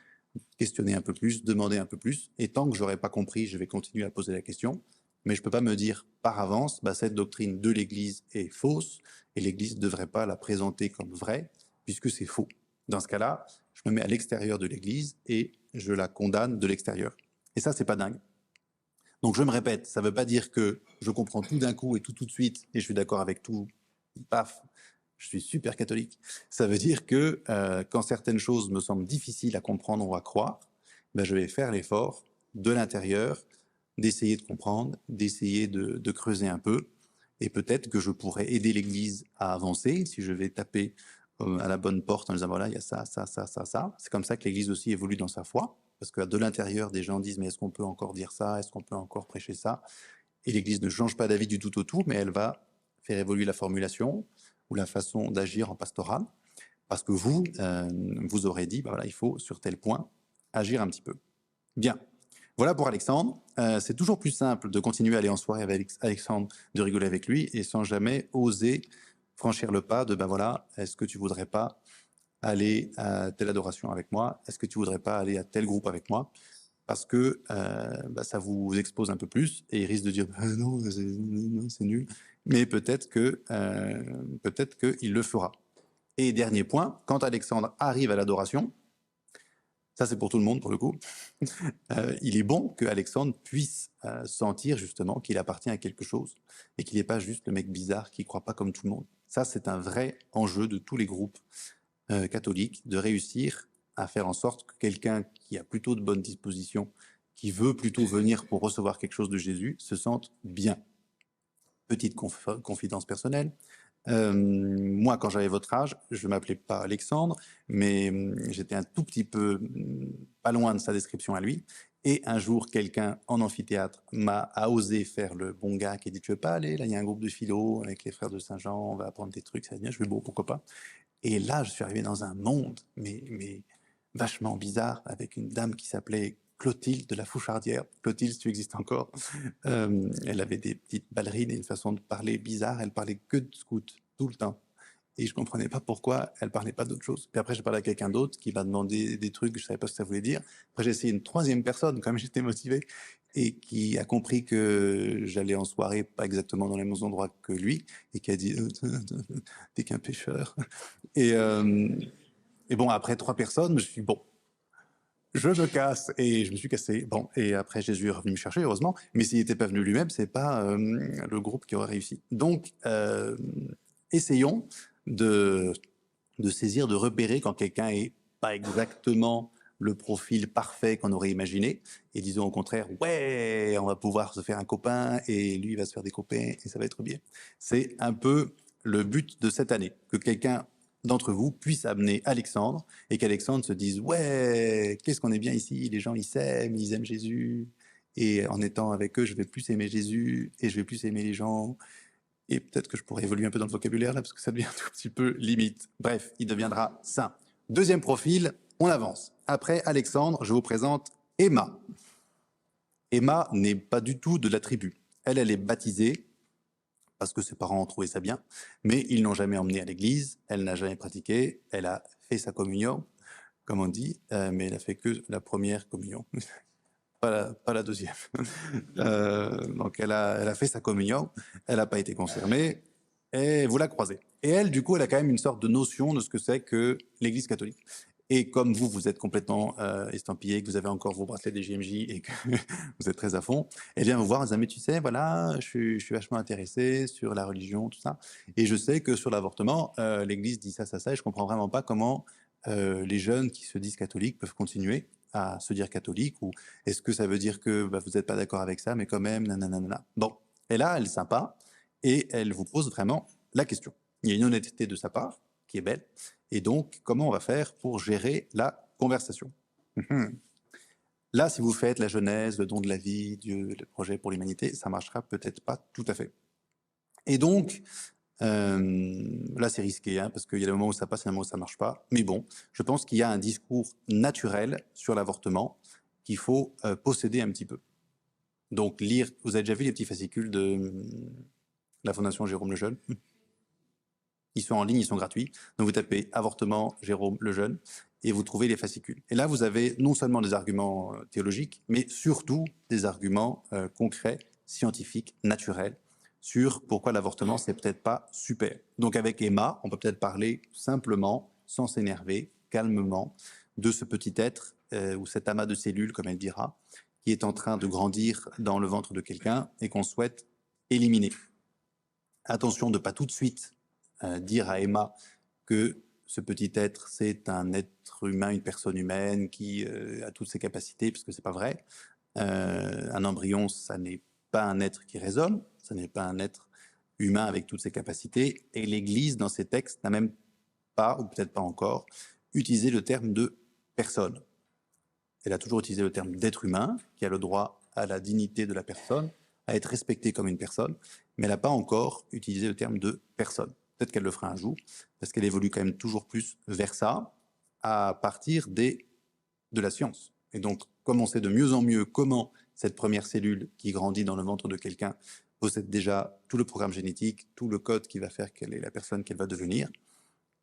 questionner un peu plus, demander un peu plus. Et tant que j'aurai pas compris, je vais continuer à poser la question mais je ne peux pas me dire par avance, bah, cette doctrine de l'Église est fausse et l'Église ne devrait pas la présenter comme vraie, puisque c'est faux. Dans ce cas-là, je me mets à l'extérieur de l'Église et je la condamne de l'extérieur. Et ça, c'est pas dingue. Donc je me répète, ça ne veut pas dire que je comprends tout d'un coup et tout tout de suite et je suis d'accord avec tout, paf, je suis super catholique. Ça veut dire que euh, quand certaines choses me semblent difficiles à comprendre ou à croire, ben, je vais faire l'effort de l'intérieur d'essayer de comprendre, d'essayer de, creuser un peu. Et peut-être que je pourrais aider l'Église à avancer si je vais taper euh, à la bonne porte en disant voilà, il y a ça, ça, ça, ça, ça. C'est comme ça que l'Église aussi évolue dans sa foi. Parce que de l'intérieur, des gens disent mais est-ce qu'on peut encore dire ça? Est-ce qu'on peut encore prêcher ça? Et l'Église ne change pas d'avis du tout au tout, mais elle va faire évoluer la formulation ou la façon d'agir en pastoral. Parce que vous, euh, vous aurez dit, bah voilà, il faut sur tel point agir un petit peu. Bien. Voilà pour Alexandre. Euh, c'est toujours plus simple de continuer à aller en soirée avec Alexandre, de rigoler avec lui et sans jamais oser franchir le pas de ben voilà, est-ce que tu voudrais pas aller à telle adoration avec moi? Est-ce que tu voudrais pas aller à tel groupe avec moi? Parce que euh, ben ça vous expose un peu plus et il risque de dire ben non, c'est nul. Mais peut-être que euh, peut-être qu'il le fera. Et dernier point, quand Alexandre arrive à l'adoration, ça c'est pour tout le monde pour le coup, euh, il est bon que Alexandre puisse euh, sentir justement qu'il appartient à quelque chose et qu'il n'est pas juste le mec bizarre qui croit pas comme tout le monde. Ça c'est un vrai enjeu de tous les groupes euh, catholiques de réussir à faire en sorte que quelqu'un qui a plutôt de bonnes dispositions, qui veut plutôt venir pour recevoir quelque chose de Jésus, se sente bien. Petite confidence personnelle. Euh, moi, quand j'avais votre âge, je m'appelais pas Alexandre, mais hum, j'étais un tout petit peu hum, pas loin de sa description à lui. Et un jour, quelqu'un en amphithéâtre m'a a osé faire le bon gars qui dit tu veux pas aller? Là il y a un groupe de philo avec les frères de Saint Jean, on va apprendre des trucs, ça va bien. Je vais bon pourquoi pas? Et là, je suis arrivé dans un monde mais vachement bizarre avec une dame qui s'appelait Clotilde de la Fouchardière. Clotilde, si tu existes encore, euh, elle avait des petites ballerines et une façon de parler bizarre. Elle parlait que de scout tout le temps. Et je comprenais pas pourquoi elle parlait pas d'autre chose. Puis après, j'ai parlé à quelqu'un d'autre qui m'a demandé des trucs, je savais pas ce que ça voulait dire. Après, j'ai essayé une troisième personne, comme j'étais motivé, et qui a compris que j'allais en soirée, pas exactement dans les mêmes endroits que lui, et qui a dit t'es qu'un pêcheur. Et, euh, et bon, après trois personnes, je suis bon, je me casse et je me suis cassé. Bon, et après Jésus est revenu me chercher, heureusement. Mais s'il n'était pas venu lui-même, c'est pas euh, le groupe qui aurait réussi. Donc, euh, essayons de, saisir, de repérer quand quelqu'un est pas exactement le profil parfait qu'on aurait imaginé, et disons au contraire, ouais, on va pouvoir se faire un copain, et lui il va se faire des copains, et ça va être bien. C'est un peu le but de cette année, que quelqu'un d'entre vous puisse amener Alexandre et qu'Alexandre se dise ouais qu'est-ce qu'on est bien ici les gens ils s'aiment ils aiment Jésus. Et en étant avec eux je vais plus aimer Jésus et je vais plus aimer les gens. Et peut-être que je pourrais évoluer un peu dans le vocabulaire là parce que ça devient un tout petit peu limite. Bref il deviendra saint. Deuxième profil on avance. Après Alexandre je vous présente Emma. Emma n'est pas du tout de la tribu. Elle elle est baptisée parce que ses parents ont trouvé ça bien, mais ils l'ont jamais emmenée à l'église, elle n'a jamais pratiqué, elle a fait sa communion, comme on dit, euh, mais elle a fait que la première communion, pas, la, deuxième. Euh, donc elle a, elle a fait sa communion, elle n'a pas été concernée, et vous la croisez. Et elle, du coup, elle a quand même une sorte de notion de ce que c'est que l'Église catholique. Et comme vous, vous êtes complètement euh, estampillé, que vous avez encore vos bracelets des JMJ et que vous êtes très à fond, elle vient vous voir, elle dit, mais tu sais, voilà, je suis, vachement intéressé sur la religion, tout ça. Et je sais que sur l'avortement, euh, l'Église dit ça, ça, ça, et je comprends vraiment pas comment euh, les jeunes qui se disent catholiques peuvent continuer à se dire catholiques, ou est-ce que ça veut dire que bah, vous n'êtes pas d'accord avec ça, mais quand même, nanana. Bon, et là, elle est sympa, et elle vous pose vraiment la question. Il y a une honnêteté de sa part, qui est belle, et donc, comment on va faire pour gérer la conversation? Mhm. Là, si vous faites la Genèse, le don de la vie, Dieu, le projet pour l'humanité, ça marchera peut-être pas tout à fait. Et donc, euh, là, c'est risqué, hein, parce qu'il y a des moments où ça passe et des moments où ça marche pas. Mais bon, je pense qu'il y a un discours naturel sur l'avortement qu'il faut euh, posséder un petit peu. Donc, lire, vous avez déjà vu les petits fascicules de hum, la Fondation Jérôme Lejeune ils sont en ligne, ils sont gratuits. Donc vous tapez avortement Jérôme Lejeune et vous trouvez les fascicules. Et là, vous avez non seulement des arguments euh, théologiques, mais surtout des arguments euh, concrets, scientifiques, naturels sur pourquoi l'avortement c'est peut-être pas super. Donc avec Emma, on peut peut-être parler simplement, sans s'énerver, calmement, de ce petit être euh, ou cet amas de cellules, comme elle dira, qui est en train de grandir dans le ventre de quelqu'un et qu'on souhaite éliminer. Attention de pas tout de suite dire à Emma que ce petit être, c'est un être humain, une personne humaine qui euh, a toutes ses capacités, puisque c'est pas vrai. Euh, un embryon, ça n'est pas un être qui raisonne, ça n'est pas un être humain avec toutes ses capacités. Et l'Église, dans ses textes, n'a même pas, ou peut-être pas encore, utilisé le terme de personne. Elle a toujours utilisé le terme d'être humain, qui a le droit à la dignité de la personne, à être respecté comme une personne, mais elle n'a pas encore utilisé le terme de personne. Peut-être qu'elle le fera un jour, parce qu'elle évolue quand même toujours plus vers ça, à partir des, de la science. Et donc, comme on sait de mieux en mieux comment cette première cellule qui grandit dans le ventre de quelqu'un possède déjà tout le programme génétique, tout le code qui va faire quelle est la personne qu'elle va devenir,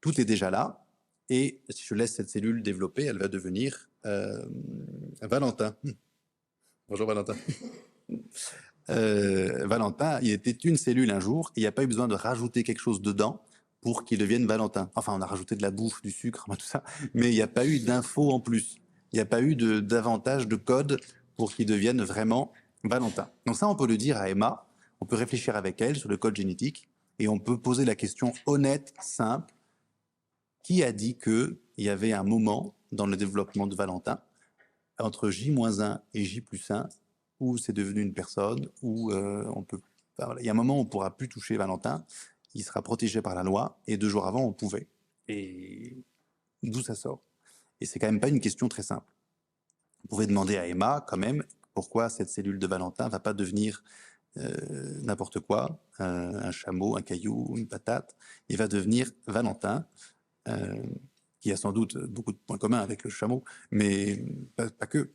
tout est déjà là. Et si je laisse cette cellule développer, elle va devenir euh, Valentin. Bonjour Valentin. Euh, Valentin, il était une cellule un jour, il n'y a pas eu besoin de rajouter quelque chose dedans pour qu'il devienne Valentin. Enfin, on a rajouté de la bouffe, du sucre, tout ça, mais il n'y a pas eu d'infos en plus. Il n'y a pas eu de, davantage de code pour qu'il devienne vraiment Valentin. Donc ça, on peut le dire à Emma, on peut réfléchir avec elle sur le code génétique, et on peut poser la question honnête, simple, qui a dit qu'il y avait un moment dans le développement de Valentin entre J-1 et J plus 1 ou c'est devenu une personne, ou euh, on peut. Enfin. Il y a un moment, où on ne pourra plus toucher Valentin. Il sera protégé par la loi. Et deux jours avant, on pouvait. Et d'où ça sort? Et c'est quand même pas une question très simple. Vous pouvez demander à Emma, quand même, pourquoi cette cellule de Valentin va pas devenir euh, n'importe quoi, euh, un chameau, un caillou, une patate. Il va devenir Valentin. Qui a sans doute beaucoup de points communs avec le chameau, mais pas que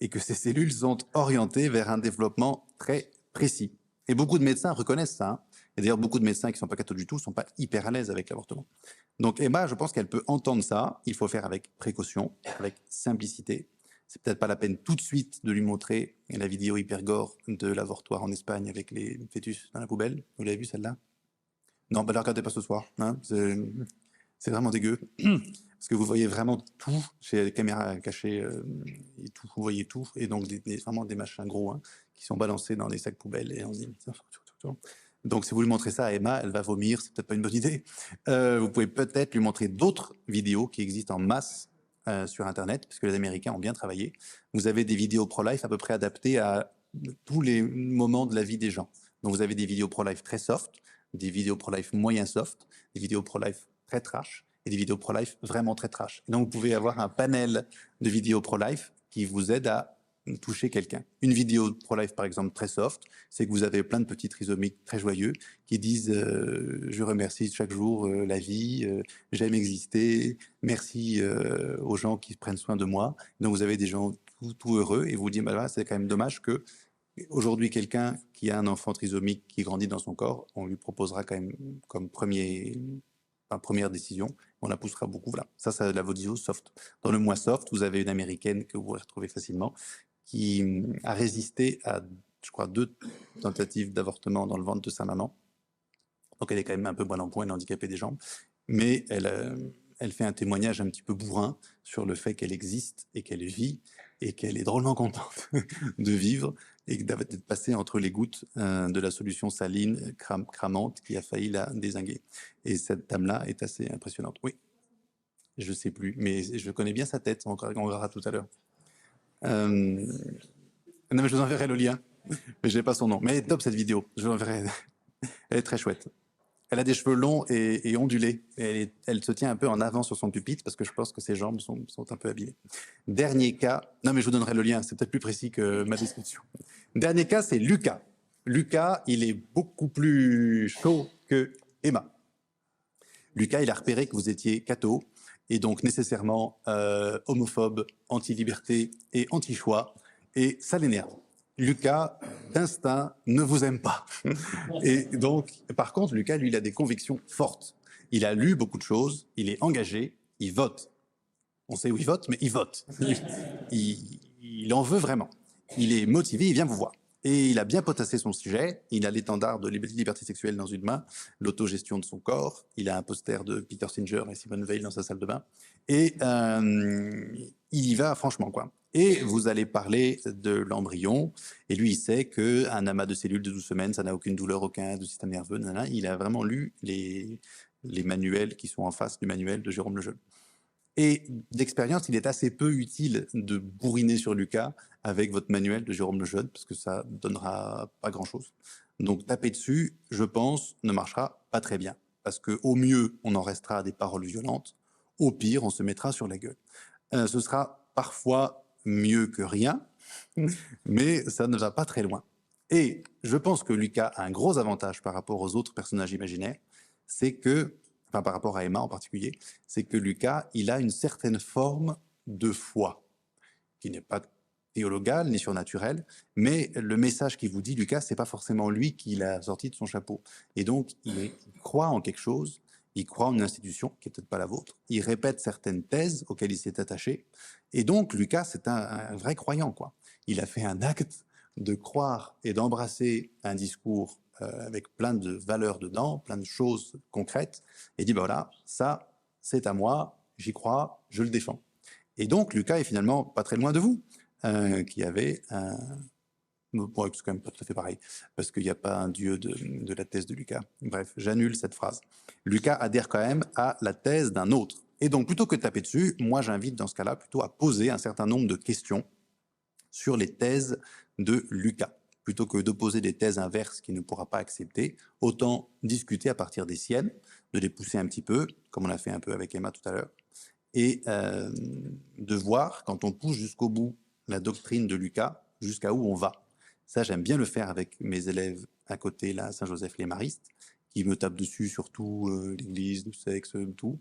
et que ces cellules sont orientées vers un développement très précis. Et beaucoup de médecins reconnaissent ça. Hein. Et d'ailleurs, beaucoup de médecins qui ne sont pas cathos du tout ne sont pas hyper à l'aise avec l'avortement. Donc Emma, je pense qu'elle peut entendre ça. Il faut faire avec précaution, avec simplicité. C'est peut-être pas la peine tout de suite de lui montrer la vidéo hyper gore de l'avortoir en Espagne avec les fœtus dans la poubelle. Vous l'avez vu celle-là? Non, bah, ne la regardez pas ce soir. Hein. C'est vraiment dégueu. Parce que vous voyez vraiment tout chez les caméras cachées euh, et tout, vous voyez tout. Et donc, des, vraiment des machins gros hein, qui sont balancés dans des sacs poubelles. Et on dit... Donc, si vous lui montrez ça à Emma, elle va vomir, c'est peut-être pas une bonne idée. Euh, vous pouvez peut-être lui montrer d'autres vidéos qui existent en masse euh, sur Internet, parce que les Américains ont bien travaillé. Vous avez des vidéos pro-life à peu près adaptées à tous les moments de la vie des gens. Donc, vous avez des vidéos pro-life très soft, des vidéos pro-life moyen soft, des vidéos pro-life très trash et des vidéos pro-life vraiment très trash. donc, vous pouvez avoir un panel de vidéos pro-life qui vous aide à toucher quelqu'un. Une vidéo pro-life, par exemple, très soft, c'est que vous avez plein de petits trisomiques très joyeux qui disent euh, Je remercie chaque jour euh, la vie, euh, j'aime exister, merci aux gens qui prennent soin de moi. Donc vous avez des gens tout, heureux et vous dites bah, C'est quand même dommage que aujourd'hui, quelqu'un qui a un enfant trisomique qui grandit dans son corps, on lui proposera quand même comme premier première décision, on la poussera beaucoup. Voilà, ça, c'est la vidéo soft. Dans le moins soft, vous avez une américaine que vous pourrez retrouver facilement, qui a résisté à, je crois, deux tentatives d'avortement dans le ventre de sa maman. Donc elle est quand même un peu bonne en point, elle est handicapée des jambes, mais elle, euh, elle fait un témoignage un petit peu bourrin sur le fait qu'elle existe et qu'elle vit et qu'elle est drôlement contente de vivre et d'être passée entre les gouttes euh, de la solution saline cramante qui a failli la désinguer. Et cette dame-là est assez impressionnante. Oui, je sais plus, mais je connais bien sa tête, on, verra tout à l'heure. Euh, non, mais je vous enverrai le lien, mais je n'ai pas son nom. Mais top cette vidéo, je vous l'enverrai. Elle est très chouette. Elle a des cheveux longs et, ondulés. Et elle, se tient un peu en avant sur son pupitre parce que je pense que ses jambes sont, un peu abîmées. Dernier cas, non mais je vous donnerai le lien, c'est peut-être plus précis que ma description. Dernier cas, c'est Lucas. Lucas, il est beaucoup plus chaud que Emma. Lucas, il a repéré que vous étiez catho et donc nécessairement euh, homophobe, anti-liberté et anti-choix. Et ça l'énerve. Lucas, d'instinct, ne vous aime pas. Et donc, par contre, Lucas, lui, il a des convictions fortes. Il a lu beaucoup de choses, il est engagé, il vote. On sait où il vote, mais il vote. Il, en veut vraiment. Il est motivé, il vient vous voir. Et il a bien potassé son sujet. Il a l'étendard de liberté sexuelle dans une main, l'autogestion de son corps. Il a un poster de Peter Singer et Simone Veil dans sa salle de bain. Et euh, il y va franchement, quoi. Et vous allez parler de l'embryon. Et lui, il sait qu'un amas de cellules de 12 semaines, ça n'a aucune douleur, aucun système nerveux. Il a vraiment lu les, les manuels qui sont en face du manuel de Jérôme Lejeune. Et d'expérience, il est assez peu utile de bourriner sur Lucas avec votre manuel de Jérôme Lejeune, parce que ça donnera pas grand-chose. Donc taper dessus, je pense, ne marchera pas très bien. Parce que au mieux, on en restera à des paroles violentes. Au pire, on se mettra sur la gueule. Euh, ce sera parfois mieux que rien, mais ça ne va pas très loin. Et je pense que Lucas a un gros avantage par rapport aux autres personnages imaginaires, c'est que, enfin par rapport à Emma en particulier, c'est que Lucas, il a une certaine forme de foi, qui n'est pas théologale ni surnaturelle, mais le message qu'il vous dit, Lucas, c'est pas forcément lui qui l'a sorti de son chapeau. Et donc, il croit en quelque chose, il croit en une institution qui n'est peut-être pas la vôtre, il répète certaines thèses auxquelles il s'est attaché, et donc Lucas, c'est un, vrai croyant. quoi. Il a fait un acte de croire et d'embrasser un discours euh, avec plein de valeurs dedans, plein de choses concrètes, et dit, ben voilà, ça, c'est à moi, j'y crois, je le défends. Et donc Lucas est finalement pas très loin de vous, euh, qui avait un Bon, c'est quand même pas tout à fait pareil, parce qu'il n'y a pas un dieu de, de la thèse de Lucas. Bref, j'annule cette phrase. Lucas adhère quand même à la thèse d'un autre. Et donc, plutôt que de taper dessus, moi, j'invite dans ce cas-là plutôt à poser un certain nombre de questions sur les thèses de Lucas. Plutôt que de poser des thèses inverses qu'il ne pourra pas accepter, autant discuter à partir des siennes, de les pousser un petit peu, comme on l'a fait un peu avec Emma tout à l'heure, et euh, de voir, quand on pousse jusqu'au bout la doctrine de Lucas, jusqu'à où on va. Ça, j'aime bien le faire avec mes élèves à côté, là, Saint-Joseph les Maristes, qui me tapent dessus sur tout, euh, l'Église, le sexe, tout.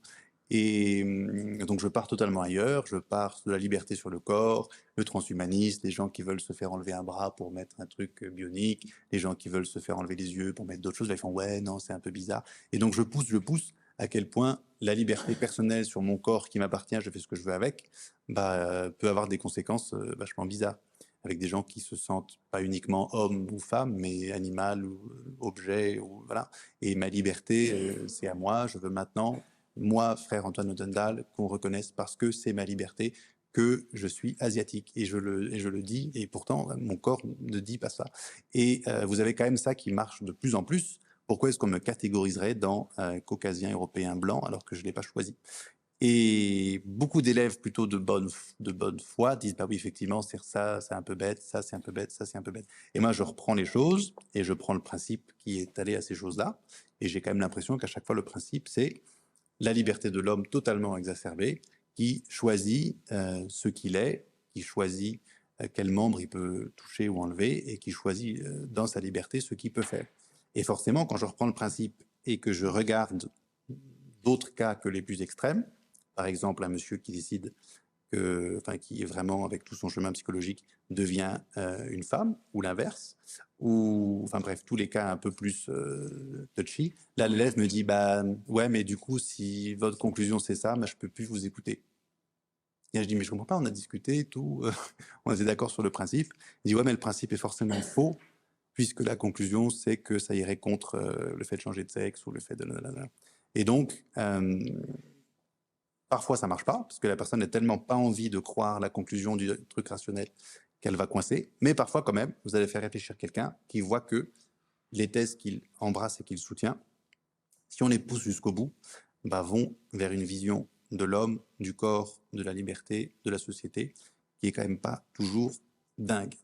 Et hum, donc je pars totalement ailleurs, je pars de la liberté sur le corps, le transhumanisme, les gens qui veulent se faire enlever un bras pour mettre un truc euh, bionique, les gens qui veulent se faire enlever les yeux pour mettre d'autres choses, là ils font ouais non c'est un peu bizarre. Et donc je pousse, je pousse à quel point la liberté personnelle sur mon corps qui m'appartient, je fais ce que je veux avec, bah, peut avoir des conséquences euh, vachement bizarres avec des gens qui se sentent pas uniquement homme ou femme, mais animal ou euh, objet, ou, voilà. Et ma liberté, c'est à moi, je veux maintenant moi, frère Antoine Odendal, qu'on reconnaisse parce que c'est ma liberté que je suis asiatique. Et je le, et je le dis, et pourtant, mon corps ne dit pas ça. Et euh, vous avez quand même ça qui marche de plus en plus. Pourquoi est-ce qu'on me catégoriserait dans euh, caucasien européen blanc alors que je ne l'ai pas choisi? Et beaucoup d'élèves plutôt de bonne, de bonne foi disent bah oui effectivement c'est ça c'est un peu bête ça c'est un peu bête ça c'est un peu bête et moi je reprends les choses et je prends le principe qui est allé à ces choses là et j'ai quand même l'impression qu'à chaque fois le principe c'est la liberté de l'homme totalement exacerbée, qui choisit euh, ce qu'il est, qui choisit euh, quel membre il peut toucher ou enlever, et qui choisit euh, dans sa liberté ce qu'il peut faire. Et forcément, quand je reprends le principe et que je regarde d'autres cas que les plus extrêmes, par exemple un monsieur qui décide que, enfin, qui est vraiment avec tout son chemin psychologique devient une femme ou l'inverse, ou enfin bref tous les cas un peu plus euh, touchy. Là l'élève me dit bah ouais mais du coup si votre conclusion c'est ça, bah, je peux plus vous écouter. Et je dis mais je comprends pas, on a discuté tout, on était d'accord sur le principe. Il dit ouais mais le principe est forcément faux puisque la conclusion c'est que ça irait contre euh, le fait de changer de sexe ou le fait de et donc euh, parfois ça marche pas parce que la personne n'a tellement pas envie de croire la conclusion du truc rationnel qu'elle va coincer, mais parfois quand même, vous allez faire réfléchir quelqu'un qui voit que les thèses qu'il embrasse et qu'il soutient, si on les pousse jusqu'au bout, bah, vont vers une vision de l'homme, du corps, de la liberté, de la société, qui est quand même pas toujours dingue.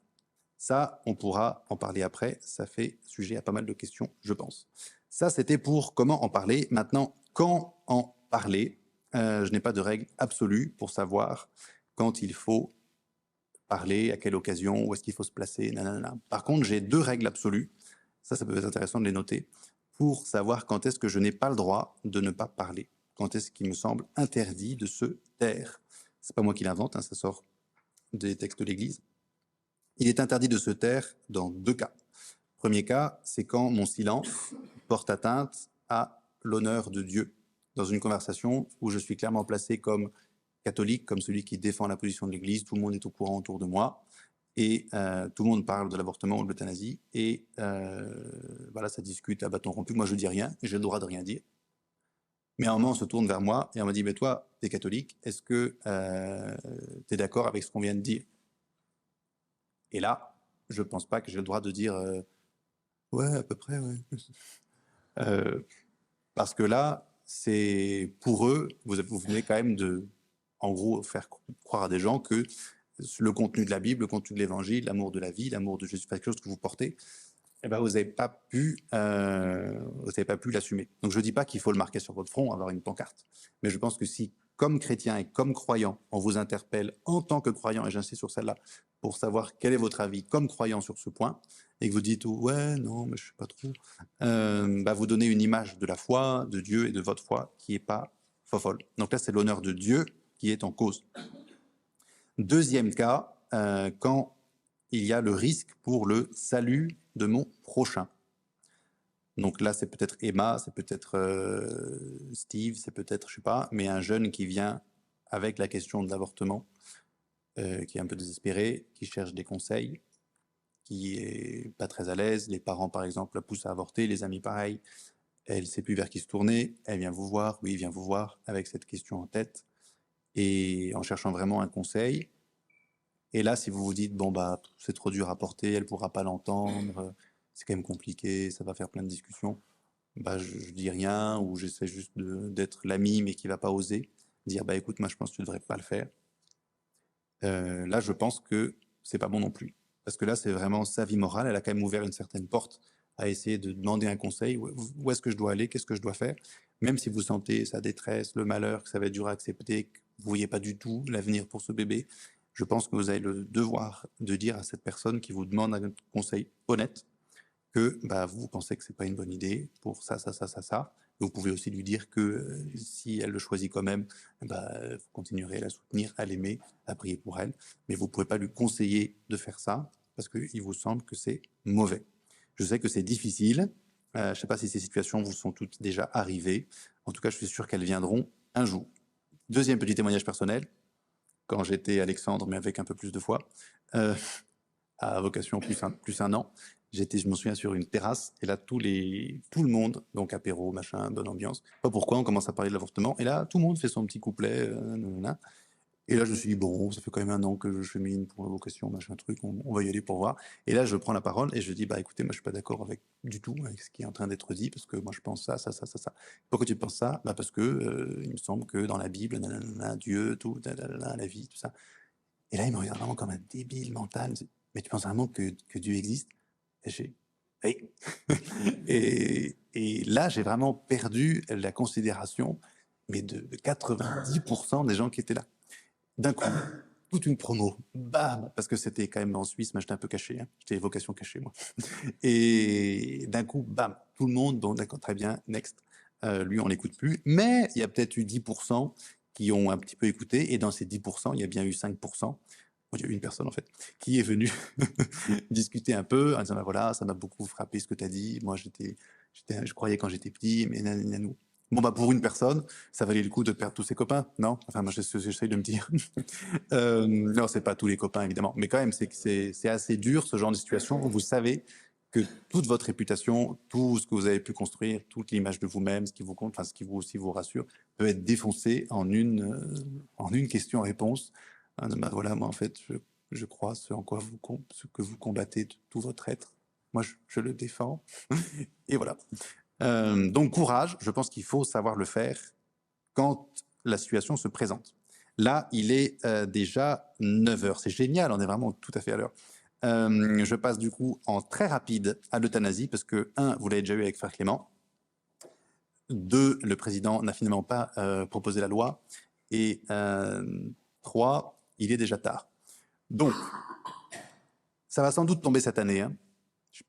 Ça, on pourra en parler après, ça fait sujet à pas mal de questions, je pense. Ça, c'était pour comment en parler. Maintenant, quand en parler? Euh, Je n'ai pas de règle absolue pour savoir quand il faut parler, à quelle occasion, où est-ce qu'il faut se placer, nanana. Par contre, j'ai deux règles absolues, ça, ça peut être intéressant de les noter, pour savoir quand est-ce que je n'ai pas le droit de ne pas parler, quand est-ce qu'il me semble interdit de se taire. C'est pas moi qui l'invente, hein, ça sort des textes de l'Église. Il est interdit de se taire dans deux cas. Premier cas, c'est quand mon silence porte atteinte à l'honneur de Dieu dans une conversation où je suis clairement placé comme catholique, comme celui qui défend la position de l'Église, tout le monde est au courant autour de moi, et euh, tout le monde parle de l'avortement ou de l'euthanasie, et euh, voilà, ça discute à bâton rompu. Moi, je dis rien, j'ai le droit de rien dire. Mais un moment, on se tourne vers moi et on me dit, mais toi, tu es catholique, est-ce que euh, tu es d'accord avec ce qu'on vient de dire? Et là, je ne pense pas que j'ai le droit de dire, ouais, à peu près, ouais. parce que là, c'est pour eux, vous, venez quand même de en gros, faire croire à des gens que le contenu de la Bible, le contenu de l'Évangile, l'amour de la vie, l'amour de Jésus, quelque chose que vous portez, eh ben, vous n'avez pas pu, euh, vous n'avez pas pu l'assumer. Donc, je ne dis pas qu'il faut le marquer sur votre front, avoir une pancarte, mais je pense que si, comme chrétien et comme croyant, on vous interpelle en tant que croyant, et j'insiste sur celle-là, pour savoir quel est votre avis comme croyant sur ce point, et que vous dites ouais non mais je sais pas trop, euh, bah, vous donnez une image de la foi, de Dieu et de votre foi qui est pas folle. Donc là, c'est l'honneur de Dieu qui est en cause. Deuxième cas, euh, quand il y a le risque pour le salut de mon prochain. Donc là, c'est peut-être Emma, c'est peut-être euh, Steve, c'est peut-être, je sais pas, mais un jeune qui vient avec la question de l'avortement, euh, qui est un peu désespéré, qui cherche des conseils, qui est pas très à l'aise. Les parents, par exemple, la poussent à avorter, les amis, pareil. Elle sait plus vers qui se tourner. Elle vient vous voir, oui, vient vous voir avec cette question en tête et en cherchant vraiment un conseil. Et là, si vous vous dites, bon, bah, c'est trop dur à porter, elle pourra pas l'entendre, c'est quand même compliqué, ça va faire plein de discussions, bah, je, je dis rien ou j'essaie juste d'être l'ami mais qui va pas oser dire, bah, écoute, moi, je pense que tu devrais pas le faire. Euh, là, je pense que c'est pas bon non plus. Parce que là, c'est vraiment sa vie morale. Elle a quand même ouvert une certaine porte à essayer de demander un conseil. Où est-ce que je dois aller? Qu'est-ce que je dois faire? Même si vous sentez sa détresse, le malheur, que ça va être dur à accepter, que vous voyez pas du tout l'avenir pour ce bébé, je pense que vous avez le devoir de dire à cette personne qui vous demande un conseil honnête que bah, vous pensez que c'est pas une bonne idée pour ça, ça, ça, ça, ça. Vous pouvez aussi lui dire que euh, si elle le choisit quand même, bah, vous continuerez à la soutenir, à l'aimer, à prier pour elle. Mais vous ne pouvez pas lui conseiller de faire ça parce qu'il vous semble que c'est mauvais. Je sais que c'est difficile. Euh, je ne sais pas si ces situations vous sont toutes déjà arrivées. En tout cas, je suis sûr qu'elles viendront un jour. Deuxième petit témoignage personnel. Quand j'étais Alexandre, mais avec un peu plus de foi, euh, à vocation plus un, plus un an, J'étais, je me souviens, sur une terrasse, et là, tout le monde, donc apéro, machin, bonne ambiance. Pas pourquoi, on commence à parler de l'avortement, et là, tout le monde fait son petit couplet, euh, et là, je me suis dit, bon, ça fait quand même un an que je chemine pour la vocation, machin truc, on, va y aller pour voir. Et là, je prends la parole et je dis, bah écoutez, moi, je suis pas d'accord du tout avec ce qui est en train d'être dit, parce que moi, je pense ça, ça, ça, ça, ça. Pourquoi tu penses ça? Bah Parce que euh, il me semble que dans la Bible, nanana, Dieu, tout, nanana, la vie, tout ça. Et là, il me regarde vraiment comme un débile mental. Mais tu penses vraiment que, que Dieu existe? et, là, j'ai vraiment perdu la considération, mais de, 90% des gens qui étaient là. D'un coup, toute une promo, bam, parce que c'était quand même en Suisse, moi j'étais un peu caché, hein. j'étais vocation cachée moi. Et d'un coup, bam, tout le monde, bon d'accord, très bien, next. Euh, lui, on n'écoute plus, mais il y a peut-être eu 10% qui ont un petit peu écouté, et dans ces 10%, il y a bien eu 5% il y a une personne en fait, qui est venue discuter un peu en disant bah, voilà, ça m'a beaucoup frappé ce que tu as dit. Moi, j'étais, je croyais quand j'étais petit, mais nous. Bon, bah, pour une personne, ça valait le coup de perdre tous ses copains, non? Enfin, moi, j'essaye de me dire. euh, non, c'est pas tous les copains, évidemment. Mais quand même, c'est c'est assez dur, ce genre de situation où vous savez que toute votre réputation, tout ce que vous avez pu construire, toute l'image de vous-même, ce qui vous compte, enfin, ce qui vous aussi vous rassure, peut être défoncé en une, euh, en une question-réponse ah, bah, voilà, moi en fait, je, crois ce en quoi vous ce que vous combattez de tout votre être. Moi, je, le défends. Et voilà. Euh, donc courage, je pense qu'il faut savoir le faire quand la situation se présente. Là, il est euh, déjà 9 heures. C'est génial, on est vraiment tout à fait à l'heure. Euh, je passe du coup en très rapide à l'euthanasie parce que, un, vous l'avez déjà eu avec Frère Clément. Deux, le président n'a finalement pas proposé la loi. Et trois, il est déjà tard. Donc, ça va sans doute tomber cette année. Hein.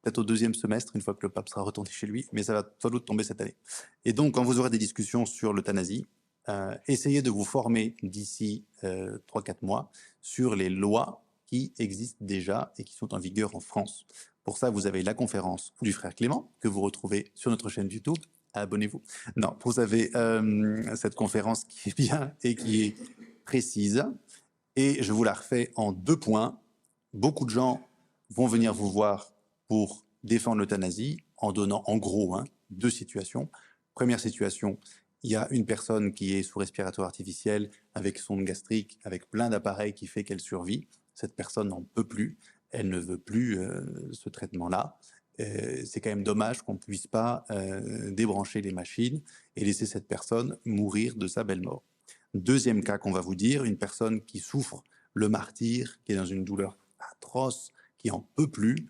Peut-être au deuxième semestre, une fois que le pape sera retourné chez lui, mais ça va sans doute tomber cette année. Et donc, quand vous aurez des discussions sur l'euthanasie, euh, essayez de vous former d'ici euh, 3-4 mois sur les lois qui existent déjà et qui sont en vigueur en France. Pour ça, vous avez la conférence du frère Clément, que vous retrouvez sur notre chaîne YouTube. Abonnez-vous. Non, vous avez euh, cette conférence qui est bien et qui est précise, et je vous la refais en deux points. Beaucoup de gens vont venir vous voir pour défendre l'euthanasie en donnant en gros hein, deux situations. Première situation, il y a une personne qui est sous respiratoire artificiel avec sonde gastrique, avec plein d'appareils qui fait qu'elle survit. Cette personne n'en peut plus, elle ne veut plus euh, ce traitement-là. Euh, c'est quand même dommage qu'on ne puisse pas euh, débrancher les machines et laisser cette personne mourir de sa belle mort. Deuxième cas qu'on va vous dire, une personne qui souffre le martyr, qui est dans une douleur atroce, qui en peut plus,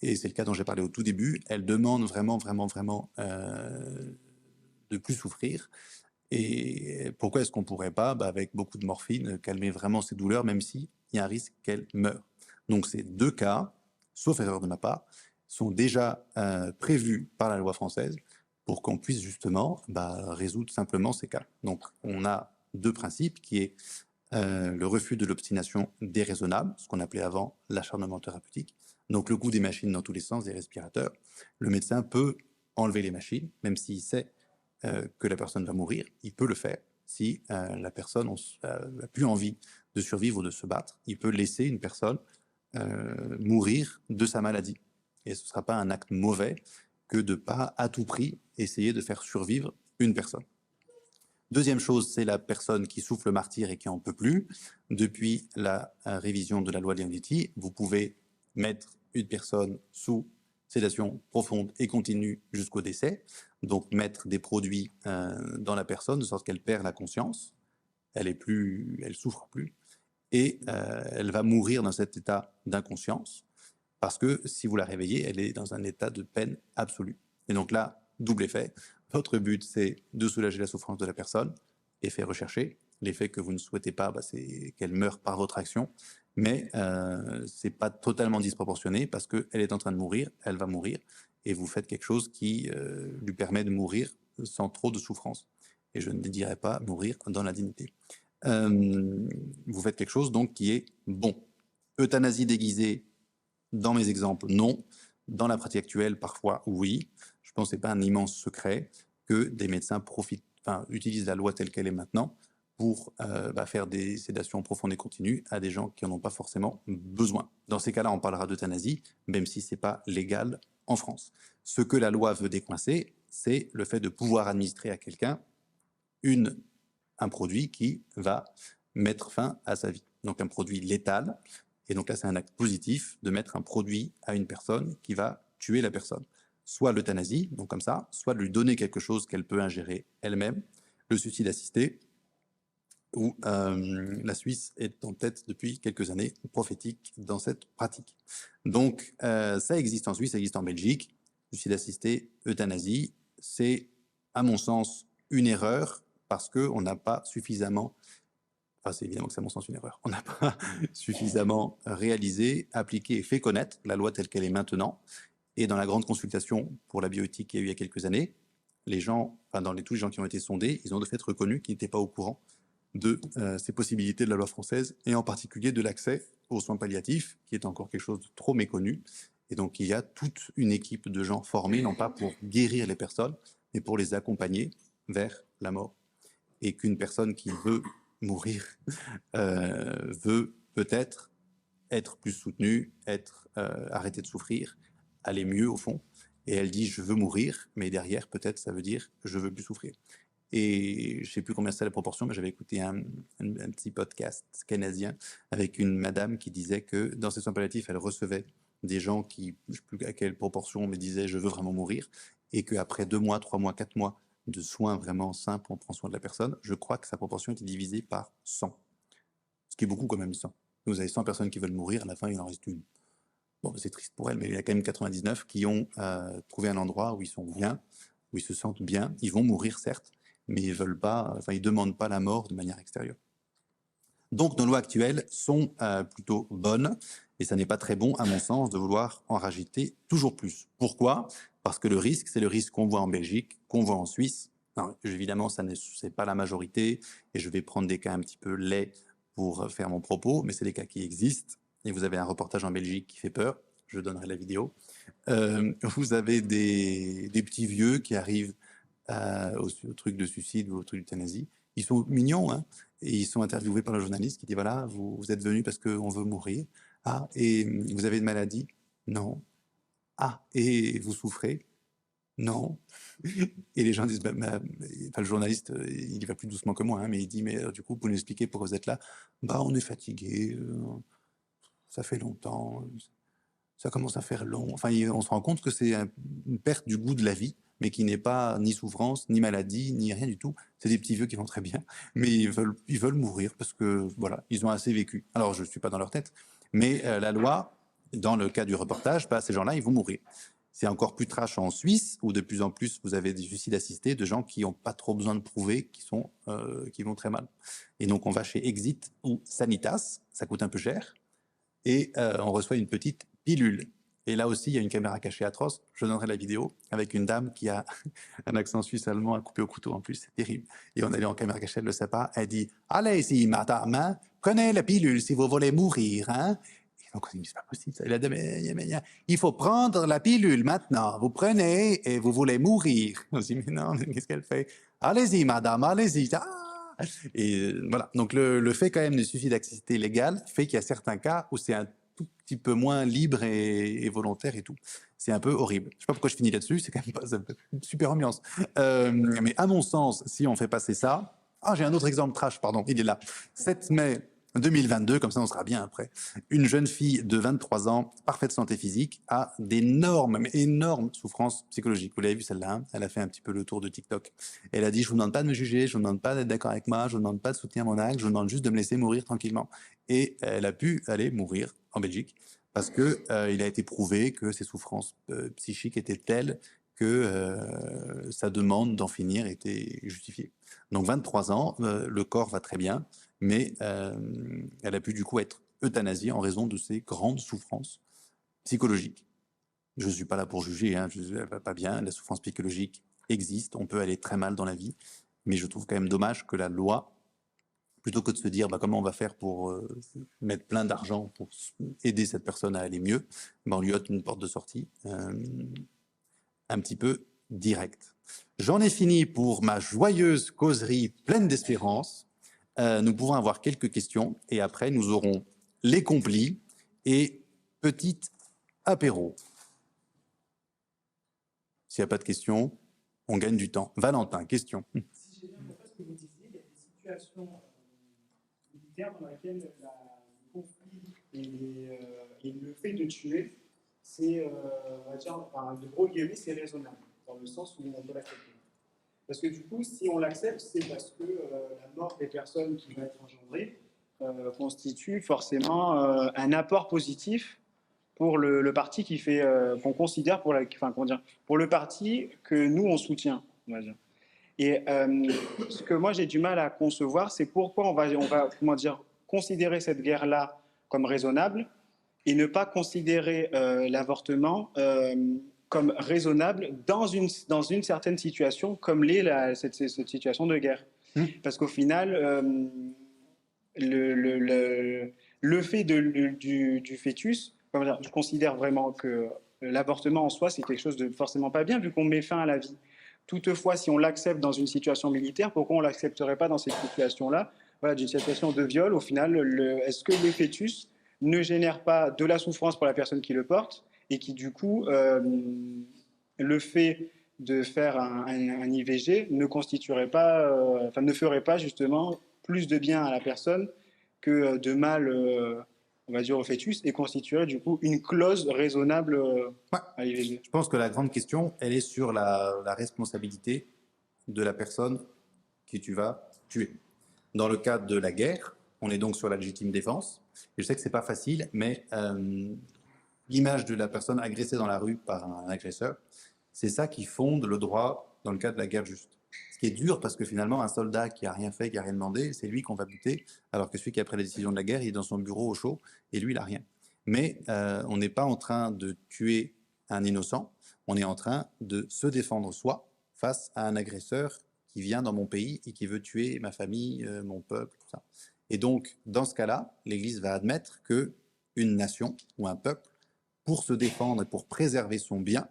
et c'est le cas dont j'ai parlé au tout début, elle demande vraiment, vraiment, vraiment euh, de plus souffrir. Et pourquoi est-ce qu'on pourrait pas, bah, avec beaucoup de morphine, calmer vraiment ses douleurs, même s'il y a un risque qu'elle meure? Donc ces deux cas, sauf erreur de ma part, sont déjà euh, prévus par la loi française pour qu'on puisse justement bah, résoudre simplement ces cas. Donc on a deux principes, qui est euh, le refus de l'obstination déraisonnable, ce qu'on appelait avant l'acharnement thérapeutique, donc le coût des machines dans tous les sens, des respirateurs. Le médecin peut enlever les machines, même s'il sait euh, que la personne va mourir, il peut le faire. Si euh, la personne n'a plus envie de survivre ou de se battre, il peut laisser une personne mourir de sa maladie. Et ce ne sera pas un acte mauvais que de pas à tout prix essayer de faire survivre une personne. Deuxième chose, c'est la personne qui souffle le martyr et qui en peut plus. Depuis la révision de la loi l'Unity, vous pouvez mettre une personne sous sédation profonde et continue jusqu'au décès. Donc mettre des produits euh, dans la personne de sorte qu'elle perd la conscience, elle est plus, elle souffre plus, et euh, elle va mourir dans cet état d'inconscience parce que si vous la réveillez, elle est dans un état de peine absolue. Et donc là, double effet. Votre but, c'est de soulager la souffrance de la personne, effet recherché. L'effet que vous ne souhaitez pas, bah, c'est qu'elle meure par votre action mais euh, c'est pas totalement disproportionné parce qu'elle est en train de mourir, elle va mourir, et vous faites quelque chose qui euh, lui permet de mourir sans trop de souffrance. Et je ne dirais pas mourir dans la dignité. Euh, vous faites quelque chose donc qui est bon. Euthanasie déguisée, dans mes exemples, non. Dans la pratique actuelle, parfois, oui. Je pense que ce n'est pas un immense secret que des médecins profitent, enfin, utilisent la loi telle qu'elle est maintenant pour euh, bah, faire des sédations profondes et continues à des gens qui n'en ont pas forcément besoin. Dans ces cas-là, on parlera d'euthanasie, même si ce n'est pas légal en France. Ce que la loi veut décoincer, c'est le fait de pouvoir administrer à quelqu'un un produit qui va mettre fin à sa vie. Donc un produit létal. Et donc là, c'est un acte positif de mettre un produit à une personne qui va tuer la personne. Soit l'euthanasie, donc comme ça, soit de lui donner quelque chose qu'elle peut ingérer elle-même. Le suicide assisté, où euh, la Suisse est en tête depuis quelques années prophétique dans cette pratique. Donc, euh, ça existe en Suisse, ça existe en Belgique. Suicide assisté, euthanasie, c'est, à mon sens, une erreur parce qu'on n'a pas suffisamment, enfin, c'est évidemment que à mon sens une erreur, on n'a pas suffisamment réalisé, appliqué et fait connaître la loi telle qu'elle est maintenant. Et dans la grande consultation pour la bioéthique qu'il y a eu il y a quelques années, les gens, enfin, dans les, tous les gens qui ont été sondés, ils ont de fait reconnu qu'ils n'étaient pas au courant de euh, ces possibilités de la loi française, et en particulier de l'accès aux soins palliatifs, qui est encore quelque chose de trop méconnu. Et donc il y a toute une équipe de gens formés, non pas pour guérir les personnes, mais pour les accompagner vers la mort. Et qu'une personne qui veut mourir euh, veut peut-être être plus soutenue, être euh, arrêter de souffrir, aller mieux au fond. Et elle dit je veux mourir, mais derrière peut-être ça veut dire je veux plus souffrir. Et je sais plus combien c'est la proportion, mais j'avais écouté un, petit podcast canadien avec une madame qui disait que dans ses soins palliatifs, elle recevait des gens qui, je sais plus à quelle proportion, mais disaient je veux vraiment mourir, et qu'après deux mois, trois mois, quatre mois de soins vraiment simples, on prend soin de la personne, je crois que sa proportion était divisée par 100. Ce qui est beaucoup quand même 100. Vous avez 100 personnes qui veulent mourir, à la fin il en reste une. Bon, c'est triste pour elle, mais il y a quand même 99 qui ont euh, trouvé un endroit où ils sont bien, où ils se sentent bien. Ils vont mourir, certes, mais ils veulent pas, enfin, ils demandent pas la mort de manière extérieure. Donc, nos lois actuelles sont euh, plutôt bonnes, et ça n'est pas très bon, à mon sens, de vouloir en rajouter toujours plus. Pourquoi? Parce que le risque, c'est le risque qu'on voit en Belgique, qu'on voit en Suisse. évidemment, ça n'est pas la majorité, et je vais prendre des cas un petit peu laids pour faire mon propos, mais c'est des cas qui existent. Et vous avez un reportage en Belgique qui fait peur, je donnerai la vidéo. Euh, vous avez des, petits vieux qui arrivent euh, au, truc de suicide ou au truc d'euthanasie. Ils sont mignons, hein, et ils sont interviewés par le journaliste qui dit voilà, vous, vous êtes venu parce qu'on veut mourir. Ah, et vous avez une maladie? Non. Ah, et vous souffrez? Non. Et les gens disent, bah, enfin, le journaliste, il y va plus doucement que moi, hein, mais il dit, mais euh, du coup, pour nous expliquer pourquoi vous êtes là? Bah, on est fatigué, euh, ça fait longtemps, ça commence à faire long. Enfin, on se rend compte que c'est une perte du goût de la vie mais qui n'est pas ni souffrance, ni maladie, ni rien du tout. C'est des petits vieux qui vont très bien, mais ils veulent, ils veulent mourir parce que voilà, ils ont assez vécu. Alors je ne suis pas dans leur tête, mais euh, la loi, dans le cas du reportage, bah, ces gens-là, ils vont mourir. C'est encore plus trash en Suisse, où de plus en plus vous avez des suicides assistés de gens qui n'ont pas trop besoin de prouver, qui, sont, euh, qui vont très mal. Et donc on va chez Exit ou Sanitas, ça coûte un peu cher, et euh, on reçoit une petite pilule et là aussi, il y a une caméra cachée atroce. Je donnerai la vidéo avec une dame qui a un accent suisse-allemand à couper au couteau en plus. C'est terrible. Et on allé en caméra cachée, elle ne le sait pas. Elle dit Allez-y, madame, hein, prenez la pilule si vous voulez mourir. Hein. Donc on dit C'est pas possible. Il, faut prendre la pilule maintenant. Vous prenez et vous voulez mourir. On dit Mais non, qu'est-ce qu'elle fait Allez-y, madame, allez-y. Ah et euh, voilà. Donc le, fait quand même du suicide d'accessité légale fait qu'il y a certains cas où c'est un tout petit peu moins libre et, volontaire et tout. C'est un peu horrible. Je sais pas pourquoi je finis là-dessus, c'est quand même pas une super ambiance. Euh, mais à mon sens, si on fait passer ça, ah j'ai un autre exemple trash, pardon, il est là. 7 mai 2022, comme ça on sera bien après. Une jeune fille de 23 ans, parfaite santé physique, a d'énormes, énormes souffrances psychologiques. Vous l'avez vu celle-là, hein elle a fait un petit peu le tour de TikTok. Elle a dit, je vous demande pas de me juger, je vous demande pas d'être d'accord avec moi, je vous demande pas de soutenir mon acte, je vous demande juste de me laisser mourir tranquillement. Et elle a pu aller mourir en Belgique parce que euh, il a été prouvé que ses souffrances euh, psychiques étaient telles que euh, sa demande d'en finir était justifiée. Donc 23 ans, le corps va très bien, mais euh, elle a pu du coup être euthanasiée en raison de ses grandes souffrances psychologiques. Je ne suis pas là pour juger, hein, ne va pas bien, la souffrance psychologique existe, on peut aller très mal dans la vie, mais je trouve quand même dommage que la loi, plutôt que de se dire bah, comment on va faire pour euh, mettre plein d'argent pour aider cette personne à aller mieux, bah, on lui ôte une porte de sortie euh, un petit peu directe. J'en ai fini pour ma joyeuse causerie pleine d'espérance. Euh, nous pouvons avoir quelques questions et après nous aurons les complis et petit apéro. S'il n'y a pas de questions, on gagne du temps. Valentin, question. Si j'ai bien compris ce que vous disiez, il y a des situations euh, militaires dans lesquelles le conflit et, euh, et, le fait de tuer, c'est, on va dire, enfin, de gros guillemets, c'est raisonnable, dans le sens où on peut l'accepter. Parce que du coup, si on l'accepte, c'est parce que euh, la mort des personnes qui vont être engendrées euh, constitue forcément euh, un apport positif pour le, parti qu'on considère pour, le parti que nous on soutient, va. Et ce que moi j'ai du mal à concevoir, c'est pourquoi on va, on va comment dire, considérer cette guerre-là comme raisonnable et ne pas considérer l'avortement comme raisonnable dans une, dans une certaine situation, comme l'est cette, cette, situation de guerre. Hmm. Parce qu'au final, euh, le, le, le, fait de, du, du, fœtus, je considère vraiment que l'avortement en soi, c'est quelque chose de forcément pas bien, vu qu'on met fin à la vie. Toutefois, si on l'accepte dans une situation militaire, pourquoi on ne l'accepterait pas dans cette situation-là? Voilà, D'une situation de viol, au final, est-ce que le fœtus ne génère pas de la souffrance pour la personne qui le porte? Et qui du coup, euh, le fait de faire un, IVG ne constituerait pas, euh, enfin ne ferait pas justement plus de bien à la personne que de mal, euh, on va dire au fœtus, et constituerait du coup une clause raisonnable à l'IVG. Je pense que la grande question, elle est sur la, responsabilité de la personne que tu vas tuer. Dans le cadre de la guerre, on est donc sur la légitime défense. je sais que c'est pas facile, mais l'image de la personne agressée dans la rue par un agresseur, c'est ça qui fonde le droit dans le cas de la guerre juste. Ce qui est dur parce que finalement, un soldat qui a rien fait, qui a rien demandé, c'est lui qu'on va buter, alors que celui qui a pris la décision de la guerre, il est dans son bureau au chaud et lui, il n'a rien. Mais euh, on n'est pas en train de tuer un innocent, on est en train de se défendre soi face à un agresseur qui vient dans mon pays et qui veut tuer ma famille, euh, mon peuple, tout ça. Et donc, dans ce cas-là, l'Église va admettre que une nation ou un peuple pour se défendre et pour préserver son bien,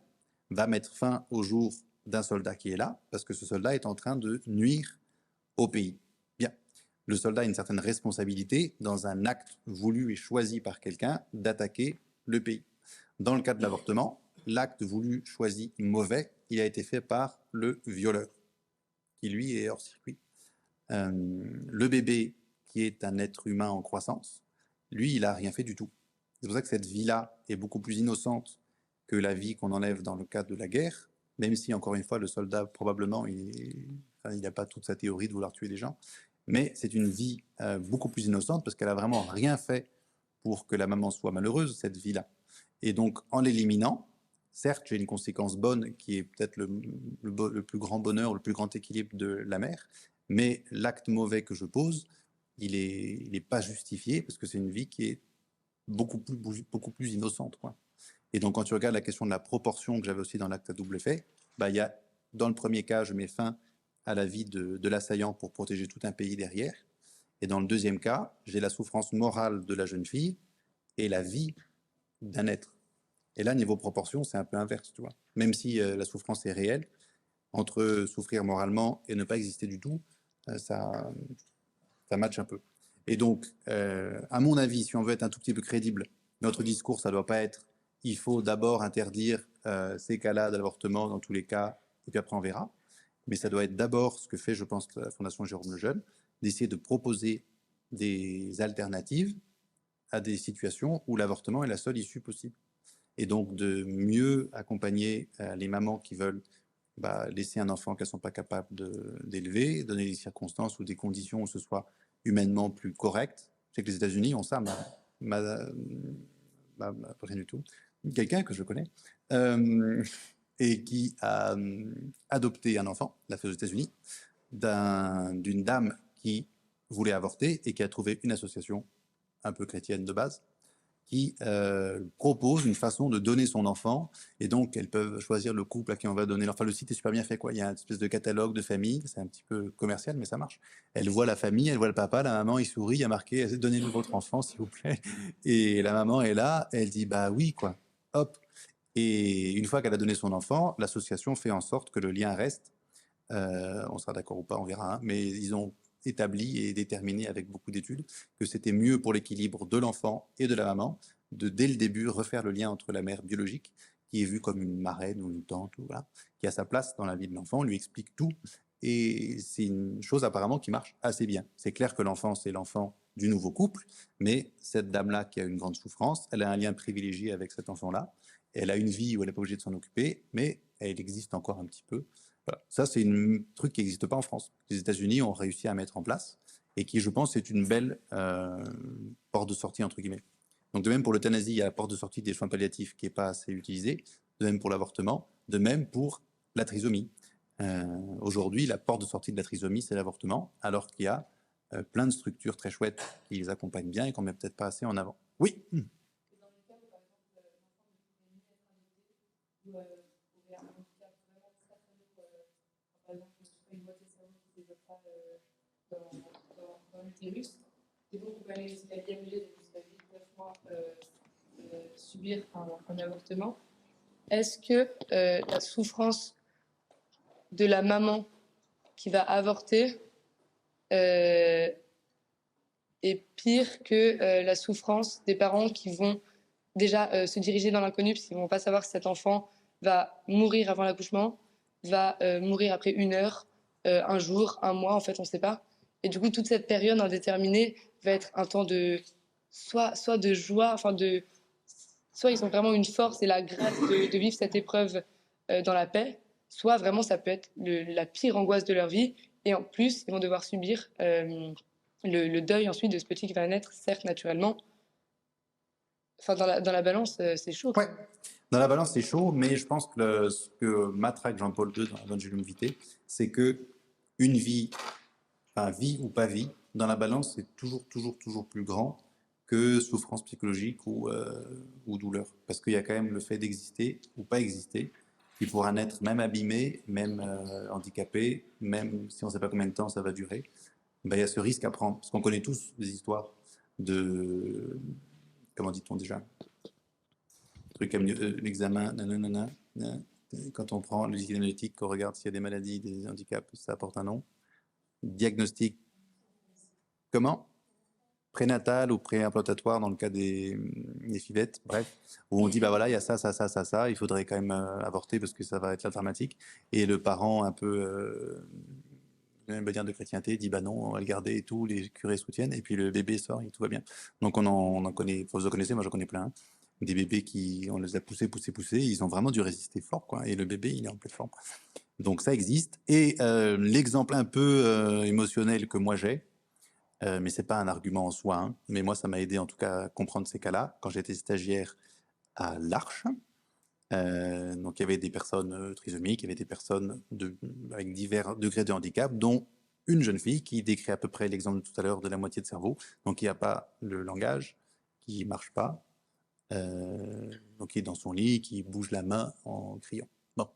va mettre fin au jour d'un soldat qui est là, parce que ce soldat est en train de nuire au pays. Bien. Le soldat a une certaine responsabilité dans un acte voulu et choisi par quelqu'un d'attaquer le pays. Dans le cas de l'avortement, l'acte voulu, choisi, mauvais, il a été fait par le violeur, qui lui est hors circuit. Euh, le bébé, qui est un être humain en croissance, lui, il n'a rien fait du tout. C'est pour ça que cette vie-là est beaucoup plus innocente que la vie qu'on enlève dans le cadre de la guerre, même si, encore une fois, le soldat, probablement, il n'a pas toute sa théorie de vouloir tuer des gens. Mais c'est une vie euh, beaucoup plus innocente parce qu'elle a vraiment rien fait pour que la maman soit malheureuse, cette vie-là. Et donc, en l'éliminant, certes, j'ai une conséquence bonne qui est peut-être le, plus grand bonheur, le plus grand équilibre de la mère, mais l'acte mauvais que je pose, il n'est pas justifié parce que c'est une vie qui est beaucoup plus, beaucoup innocente. Quoi. Et donc, quand tu regardes la question de la proportion que j'avais aussi dans l'acte à double effet, bah, y a, dans le premier cas, je mets fin à la vie de, de l'assaillant pour protéger tout un pays derrière. Et dans le deuxième cas, j'ai la souffrance morale de la jeune fille et la vie d'un être. Et là, niveau proportion, c'est un peu inverse, tu vois. Même si euh, la souffrance est réelle, entre souffrir moralement et ne pas exister du tout, euh, ça, ça match un peu. Et donc, euh, à mon avis, si on veut être un tout petit peu crédible Notre discours, ça ne doit pas être il faut d'abord interdire euh, ces cas-là d'avortement dans tous les cas, et puis après on verra. Mais ça doit être d'abord ce que fait, je pense, la Fondation Jérôme Lejeune, d'essayer de proposer des alternatives à des situations où l'avortement est la seule issue possible. Et donc de mieux accompagner euh, les mamans qui veulent bah, laisser un enfant qu'elles ne sont pas capables d'élever, donner des circonstances ou des conditions où ce soit humainement plus correct. Sais que les États-Unis ont ça, mais rien du tout. Quelqu'un que je connais, euh, et qui a euh, adopté un enfant, l'a fait aux États-Unis, d'une dame qui voulait avorter et qui a trouvé une association un peu chrétienne de base qui euh, propose une façon de donner son enfant. Et donc, elles peuvent choisir le couple à qui on va donner. Enfin, le site est super bien fait, quoi. Il y a une espèce de catalogue de famille. C'est un petit peu commercial, mais ça marche. Elle voit la famille, elle voit le papa, la maman, il sourit, il y a marqué Donnez-nous votre enfant, s'il vous plaît. Et la maman est là, elle dit Bah oui, quoi. Hop. Et une fois qu'elle a donné son enfant, l'association fait en sorte que le lien reste. Euh, on sera d'accord ou pas, on verra. Hein. mais ils ont établi et déterminé avec beaucoup d'études que c'était mieux pour l'équilibre de l'enfant et de la maman de dès le début refaire le lien entre la mère biologique qui est vue comme une marraine ou une tante qui a sa place dans la vie de l'enfant, lui explique tout et c'est une chose apparemment qui marche assez bien. C'est clair que l'enfant c'est l'enfant du nouveau couple, mais cette dame-là qui a une grande souffrance, elle a un lien privilégié avec cet enfant-là. Elle a une vie où elle n'est pas obligée de s'en occuper, mais elle existe encore un petit peu ça, c'est un truc qui n'existe pas en France. Les États-Unis ont réussi à mettre en place et qui, je pense, est une belle euh, porte de sortie, entre guillemets. Donc, de même pour l'euthanasie, il y a la porte de sortie des soins palliatifs qui n'est pas assez utilisée. De même pour l'avortement. De même pour la trisomie. Euh, aujourd'hui, la porte de sortie de la trisomie, c'est l'avortement, alors qu'il y a euh, plein de structures très chouettes qui les accompagnent bien et qu'on ne met peut-être pas assez en avant. Oui l'utérus. Et donc, vous allez jusqu'à jusqu'à 9 mois, subir un, avortement. Est-ce que euh, la souffrance de la maman qui va avorter euh, est pire que euh, la souffrance des parents qui vont déjà se diriger dans l'inconnu parce qu'ils ne vont pas savoir si cet enfant va mourir avant l'accouchement, va mourir après une heure, un jour, un mois, en fait, on ne sait pas. Et du coup, toute cette période indéterminée va être un temps de soit, soit de joie, enfin de soit ils ont vraiment une force et la grâce de, vivre cette épreuve euh, dans la paix, soit vraiment ça peut être la pire angoisse de leur vie. Et en plus, ils vont devoir subir euh, le, deuil ensuite de ce petit qui va naître, certes naturellement. Enfin, dans la, balance, euh, c'est chaud. Ouais. Dans la balance, c'est chaud, mais je pense que ce que matraque Jean-Paul II dans l'Evangelium Vitae, c'est que une vie enfin, vie ou pas vie, dans la balance, c'est toujours, toujours, toujours plus grand que souffrance psychologique ou, euh, ou douleur. Parce qu'il y a quand même le fait d'exister ou pas exister, qui pourra naître même abîmé, même euh, handicapé, même si on ne sait pas combien de temps ça va durer. Ben, il y a ce risque à prendre. Parce qu'on connaît tous des histoires de. Comment dit-on déjà Truc euh, l'examen, nanana, quand on prend le liquide analytique, qu'on regarde s'il y a des maladies, des handicaps, ça apporte un nom diagnostic comment prénatal ou préimplantatoire dans le cas des, des, fivettes, bref, où on dit bah voilà, il y a ça, ça, ça, ça, ça, il faudrait quand même euh, avorter parce que ça va être la dramatique. Et le parent un peu euh, dire de chrétienté dit bah non, on va le garder et tout, les curés soutiennent, et puis le bébé sort et tout va bien. Donc on en, on en connaît, vous en connaissez, moi j'en connais plein, des bébés qui, on les a poussés, poussés, poussés, ils ont vraiment dû résister fort, quoi, et le bébé il est en pleine forme. Donc ça existe. Et euh, l'exemple un peu euh, émotionnel que moi j'ai, euh, mais c'est pas un argument en soi, hein, mais moi ça m'a aidé en tout cas à comprendre ces cas-là. Quand j'étais stagiaire à l'Arche, donc il y avait des personnes trisomiques, il y avait des personnes de, avec divers degrés de handicap, dont une jeune fille qui décrit à peu près l'exemple de tout à l'heure de la moitié de cerveau, donc il n'y a pas le langage, qui marche pas, donc qui est dans son lit, qui bouge la main en criant. Bon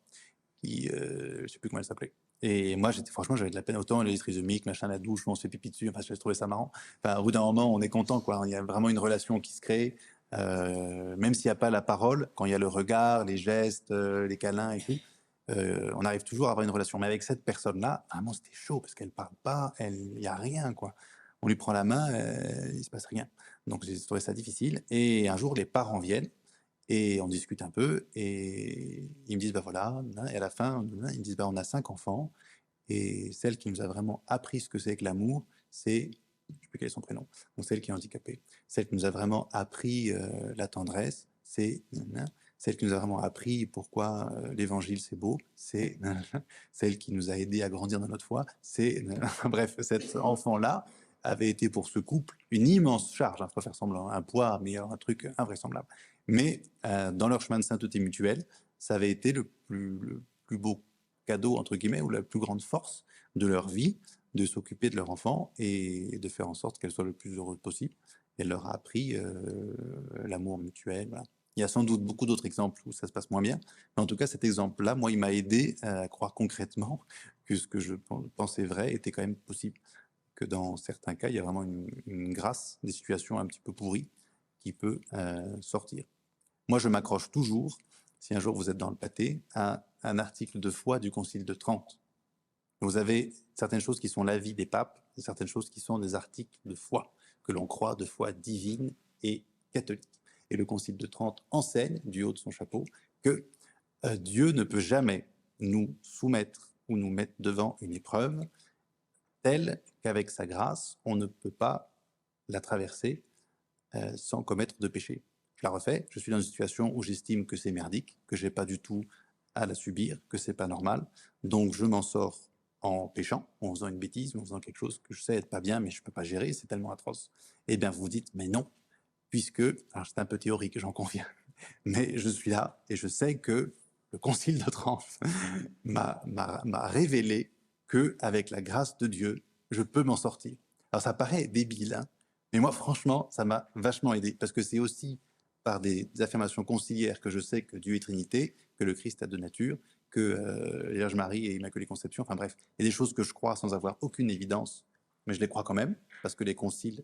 qui, euh, je sais plus comment elle s'appelait. Et moi, j'étais, franchement, j'avais de la peine. Autant les trisomiques, machin, la douche, on se fait pipi dessus. Enfin, je trouvais ça marrant. Enfin, au bout d'un moment, on est content, quoi. Il y a vraiment une relation qui se crée. Euh, même s'il n'y a pas la parole, quand il y a le regard, les gestes, euh, les câlins et tout, on arrive toujours à avoir une relation. Mais avec cette personne-là, vraiment, c'était chaud parce qu'elle parle pas, il n'y a rien, quoi. Lui prend la main, euh, il se passe rien. Donc j'ai trouvé ça difficile. Et un jour, les parents viennent et on discute un peu et ils me disent, bah voilà, et à la fin, ils me disent, bah on a cinq enfants et celle qui nous a vraiment appris ce que c'est que l'amour, c'est, je ne sais quel est son prénom, donc celle qui est handicapée. Celle qui nous a vraiment appris euh, la tendresse, c'est celle qui nous a vraiment appris pourquoi euh, l'évangile c'est beau, c'est celle qui nous a aidé à grandir dans notre foi, c'est bref, cet enfant-là avait été pour ce couple une immense charge, il hein, faut faire semblant, un poids, mais un truc invraisemblable. Mais euh, dans leur chemin de sainteté mutuelle, ça avait été le plus, le plus beau cadeau, entre guillemets, ou la plus grande force de leur vie, de s'occuper de leur enfant et de faire en sorte qu'elle soit le plus heureuse possible. Elle leur a appris euh, l'amour mutuel. Il y a sans doute beaucoup d'autres exemples où ça se passe moins bien, mais en tout cas, cet exemple-là, moi, il m'a aidé à croire concrètement que ce que je pensais vrai était quand même possible. Que dans certains cas, il y a vraiment une, grâce des situations un petit peu pourries qui peut euh, sortir. Moi, je m'accroche toujours, si un jour vous êtes dans le pâté, à un article de foi du Concile de Trente. Vous avez certaines choses qui sont l'avis des papes, et certaines choses qui sont des articles de foi, que l'on croit de foi divine et catholique. Et le Concile de Trente enseigne, du haut de son chapeau, que euh, Dieu ne peut jamais nous soumettre ou nous mettre devant une épreuve telle qu'avec sa grâce, on ne peut pas la traverser euh, sans commettre de péché. Je la refais, je suis dans une situation où j'estime que c'est merdique, que j'ai pas du tout à la subir, que c'est pas normal. Donc je m'en sors en péchant, en faisant une bêtise, en faisant quelque chose que je sais être pas bien, mais je peux pas gérer, c'est tellement atroce. Eh bien, vous vous dites, mais non, puisque, alors c'est un peu théorique, j'en conviens, mais je suis là et je sais que le Concile de Trente m'a révélé que, avec la grâce de Dieu, je peux m'en sortir. Alors ça paraît débile, hein, mais moi, franchement, ça m'a vachement aidé parce que c'est aussi par des affirmations conciliaires que je sais que Dieu est Trinité, que le Christ a deux natures, que euh, Vierge Marie et Immaculée Conception, enfin bref, il y a des choses que je crois sans avoir aucune évidence, mais je les crois quand même, parce que les conciles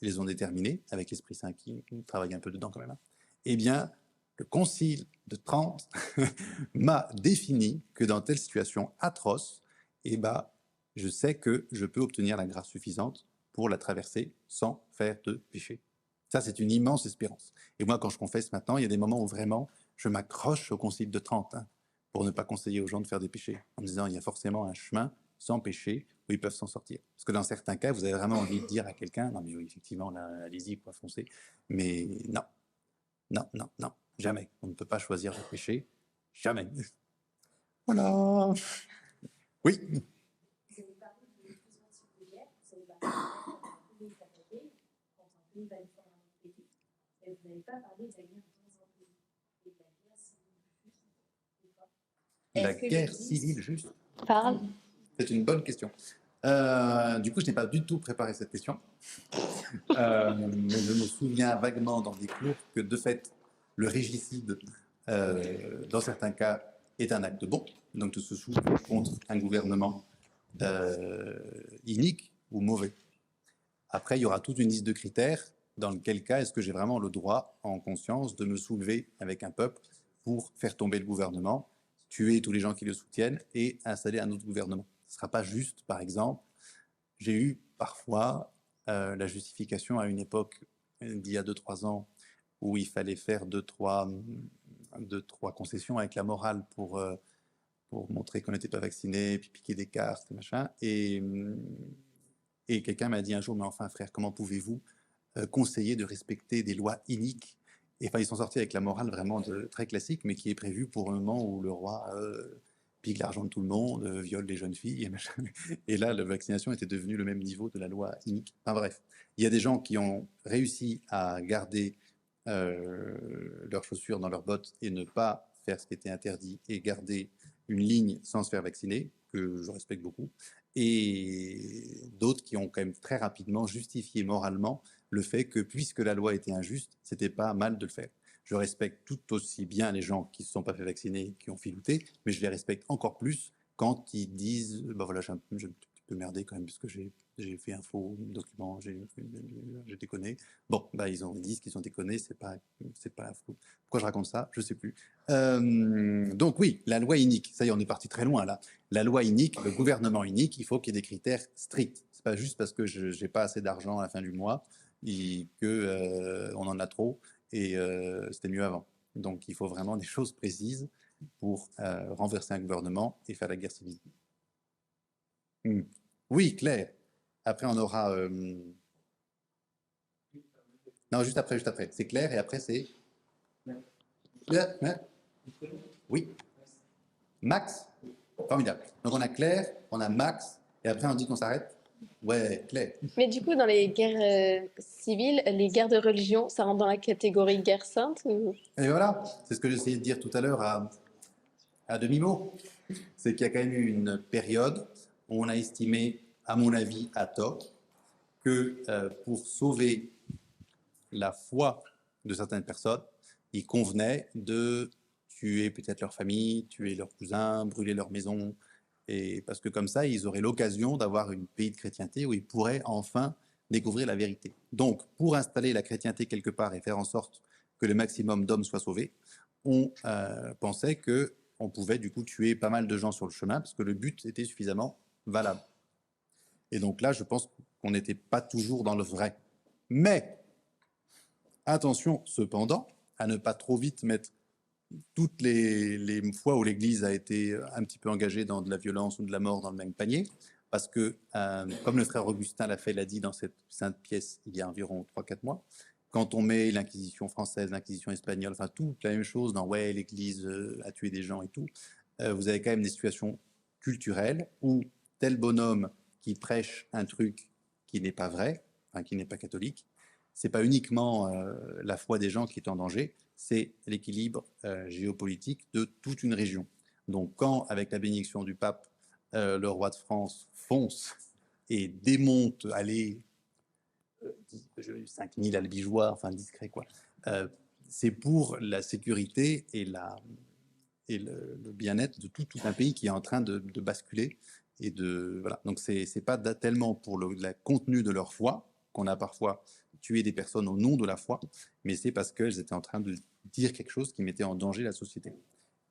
les ont déterminés, avec l'Esprit Saint qui travaille un peu dedans quand même. Hein. Eh bien, le concile de Trente m'a défini que dans telle situation atroce, eh ben, je sais que je peux obtenir la grâce suffisante pour la traverser sans faire de péché. Ça, c'est une immense espérance. Et moi, quand je confesse maintenant, il y a des moments où vraiment je m'accroche au concile de Trente hein, pour ne pas conseiller aux gens de faire des péchés, en me disant il y a forcément un chemin sans péché où ils peuvent s'en sortir. Parce que dans certains cas, vous avez vraiment envie de dire à quelqu'un non, mais oui, effectivement, allez-y, quoi, foncez. Mais non, non, non, non, jamais. On ne peut pas choisir le péché, jamais. Voilà. Oui. Vous avez parlé de plusieurs types de guerre. Vous avez parlé de pays attaqué, quand un pays va défendre un autre pays. Et vous n'avez pas parlé de la guerre La guerre civile juste Parle. C'est une bonne question. Euh, du coup, je n'ai pas du tout préparé cette question. Euh, mais je me souviens vaguement dans des cours que, de fait, le régicide, euh, dans certains cas, est un acte bon, donc de se soulever contre un gouvernement inique ou mauvais. Après, il y aura toute une liste de critères dans lequel cas est-ce que j'ai vraiment le droit, en conscience, de me soulever avec un peuple pour faire tomber le gouvernement tuer tous les gens qui le soutiennent et installer un autre gouvernement? Ce ne sera pas juste, par exemple. J'ai eu parfois euh, la justification à une époque d'il y a 2-3 ans où il fallait faire 2-3 deux, trois concessions avec la morale pour, euh, pour montrer qu'on n'était pas vacciné, puis piquer des cartes, machin. Et, et quelqu'un m'a dit un jour, mais enfin frère, comment pouvez-vous euh, conseiller de respecter des lois iniques? Et enfin, ils sont sortis avec la morale vraiment très classique, mais qui est prévue pour un moment où le roi euh, pique l'argent de tout le monde, euh, viole les jeunes filles, et, là, la vaccination était devenue le même niveau de la loi inique. Enfin bref, il y a des gens qui ont réussi à garder leurs chaussures dans leurs bottes et ne pas faire ce qui était interdit et garder une ligne sans se faire vacciner, que je respecte beaucoup, et d'autres qui ont quand même très rapidement justifié moralement le fait que puisque la loi était injuste, c'était pas mal de le faire. Je respecte tout aussi bien les gens qui ne se sont pas fait vacciner, qui ont filouté, mais je les respecte encore plus quand ils disent, bah voilà, j'ai un, peu merdé quand même, puisque j'ai fait un faux document, j'ai déconné. Bon, bah ils, ont, ils disent qu'ils ont déconné, c'est pas, c'est pas faux. Pourquoi je raconte ça? Je sais plus. Euh, donc oui, la loi unique, ça y est, on est parti très loin là. La loi unique, le gouvernement unique, il faut qu'il y ait des critères stricts pas juste parce que je n'ai pas assez d'argent à la fin du mois et que euh, en a trop et euh, c'était mieux avant. Donc il faut vraiment des choses précises pour renverser un gouvernement et faire la guerre civile. Hmm. Oui, Claire. Après on aura. euh, Non, juste après, juste après. C'est Claire et après c'est. Claire, hein? Oui. Max? Formidable. Donc on a Claire, on a Max, et après on dit qu'on s'arrête? Ouais, Claire. Mais du coup, dans les guerres euh, civiles, les guerres de religion, ça rentre dans la catégorie guerre sainte ou... Et voilà, c'est ce que j'essayais de dire tout à l'heure à, à demi-mot. C'est qu'il y a quand même eu une période on a estimé, à mon avis, à tort, que euh, pour sauver la foi de certaines personnes, il convenait de tuer peut-être leur famille, tuer leurs cousins, brûler leur maison, et parce que comme ça, ils auraient l'occasion d'avoir une pays de chrétienté où ils pourraient enfin découvrir la vérité. Donc, pour installer la chrétienté quelque part et faire en sorte que le maximum d'hommes soient sauvés, on euh, pensait que on pouvait du coup tuer pas mal de gens sur le chemin parce que le but était suffisamment valable. Et donc là, je pense qu'on n'était pas toujours dans le vrai. Mais attention, cependant, à ne pas trop vite mettre toutes les, fois où l'Église a été un petit peu engagée dans de la violence ou de la mort dans le même panier, parce que, euh, comme le frère Augustin l'a fait, l'a dit dans cette sainte pièce il y a environ 3-4 mois, quand on met l'Inquisition française, l'Inquisition espagnole, enfin tout la même chose dans ouais, l'Église euh, a tué des gens et tout, euh, vous avez quand même des situations culturelles où tel bonhomme qui prêche un truc qui n'est pas vrai, enfin qui n'est pas catholique, c'est pas uniquement euh, la foi des gens qui est en danger, c'est l'équilibre euh, géopolitique de toute une région. Donc quand, avec la bénédiction du pape, euh, le roi de France fonce et démonte, allez, euh, 5000 albigeois, enfin discret quoi, c'est pour la sécurité et, le, bien-être de tout, un pays qui est en train de basculer. Et de, voilà. Donc c'est c'est pas tellement pour le contenu de leur foi qu'on a parfois tué des personnes au nom de la foi, mais c'est parce qu'elles étaient en train de dire quelque chose qui mettait en danger la société.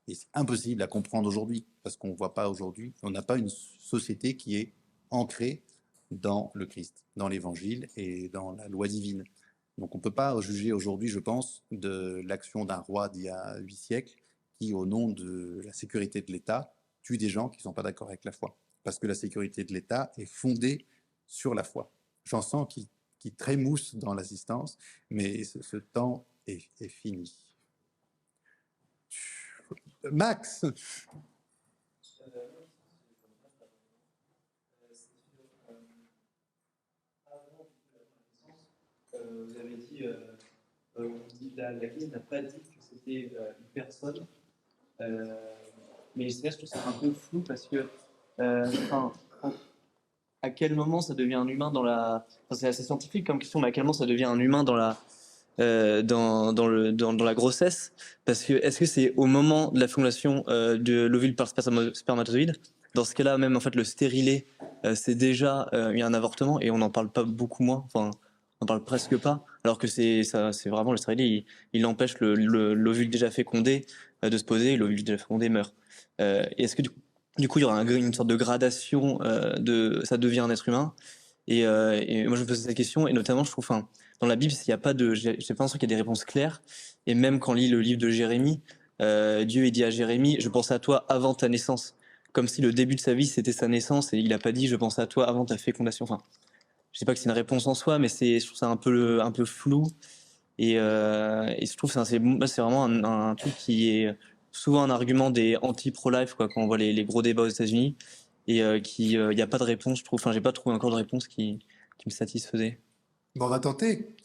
Et c'est impossible à comprendre aujourd'hui, parce qu'on voit pas aujourd'hui, on n'a pas une société qui est ancrée dans le Christ, dans l'Évangile et dans la loi divine. Donc on ne peut pas juger aujourd'hui, je pense, de l'action d'un roi d'il y a huit siècles qui, au nom de la sécurité de l'État, tue des gens qui ne sont pas d'accord avec la foi. Parce que la sécurité de l'État est fondée sur la foi. J'en sens qui, qui trémousse dans l'assistance, mais ce, temps est, fini. Max, Euh, vous avez dit, euh, euh, la, la n'a pas dit que c'était euh, une personne, Euh, mais je trouve ça un peu flou parce que, euh, en- à quel moment ça devient un humain dans la, c'est assez scientifique comme question, mais à quel moment ça devient un humain dans la, euh, dans, dans, le, dans, la grossesse? Parce que est-ce que c'est au moment de la fécondation euh, de l'ovule par sperma- spermatozoïde? Dans ce cas-là, même en fait, le stérilet, euh, c'est déjà un avortement et on n'en parle pas beaucoup moins. Enfin, on parle presque pas, alors que c'est ça, c'est vraiment le stérilet, il, il empêche le- le- l'ovule déjà fécondé de se poser, et l'ovule déjà fécondé meurt. Est-ce que du, du coup il y aura un- une sorte de gradation euh, de ça devient un être humain et, euh, et moi je me posais cette question et notamment je trouve, enfin, dans la Bible il n'y a pas de, j'ai pas l'impression qu'il y a des réponses claires et même quand on lit le livre de Jérémie, euh, Dieu il dit à Jérémie, je pense à toi avant ta naissance, comme si le début de sa vie c'était sa naissance et il a pas dit je pense à toi avant ta fécondation. Enfin, je sais pas que c'est une réponse en soi, mais c'est, je trouve ça un peu, un peu flou. Et, euh, et je trouve que c'est vraiment un, un truc qui est souvent un argument des anti-pro-life, quand on voit les, gros débats aux États-Unis, et euh, qui, il n'y a pas de réponse, je trouve. Enfin, j'ai pas trouvé encore de réponse qui, qui me satisfaisait. Bon, on va tenter.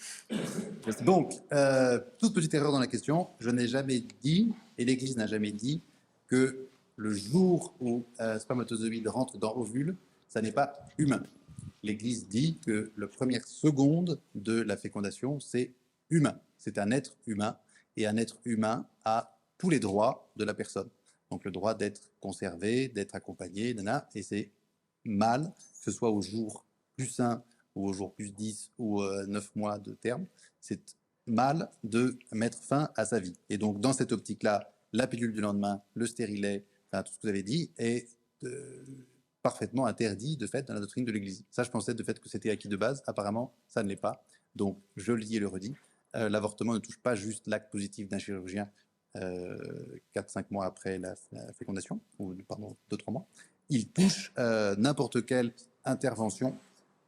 Donc, euh, toute petite erreur dans la question. Je n'ai jamais dit, et l'Église n'a jamais dit, que le jour où euh, spermatozoïde rentre dans ovule, ça n'est pas humain. L'Église dit que la première seconde de la fécondation, c'est humain. C'est un être humain, et un être humain a tous les droits de la personne. Donc le droit d'être conservé, d'être accompagné, et c'est mal, que ce soit au jour plus 1 ou au jour plus 10 ou euh, 9 mois de terme, c'est mal de mettre fin à sa vie. Et donc, dans cette optique-là, la pilule du lendemain, le stérilet, tout ce que vous avez dit, est euh, parfaitement interdit de fait dans la doctrine de l'Église. Ça, je pensais de fait que c'était acquis de base. Apparemment, ça ne l'est pas. Donc, je le dis et le redis, euh, l'avortement ne touche pas juste l'acte positif d'un chirurgien 4-5 mois après la, fécondation, ou pardon, 2-3 mois. Il touche euh, n'importe quelle intervention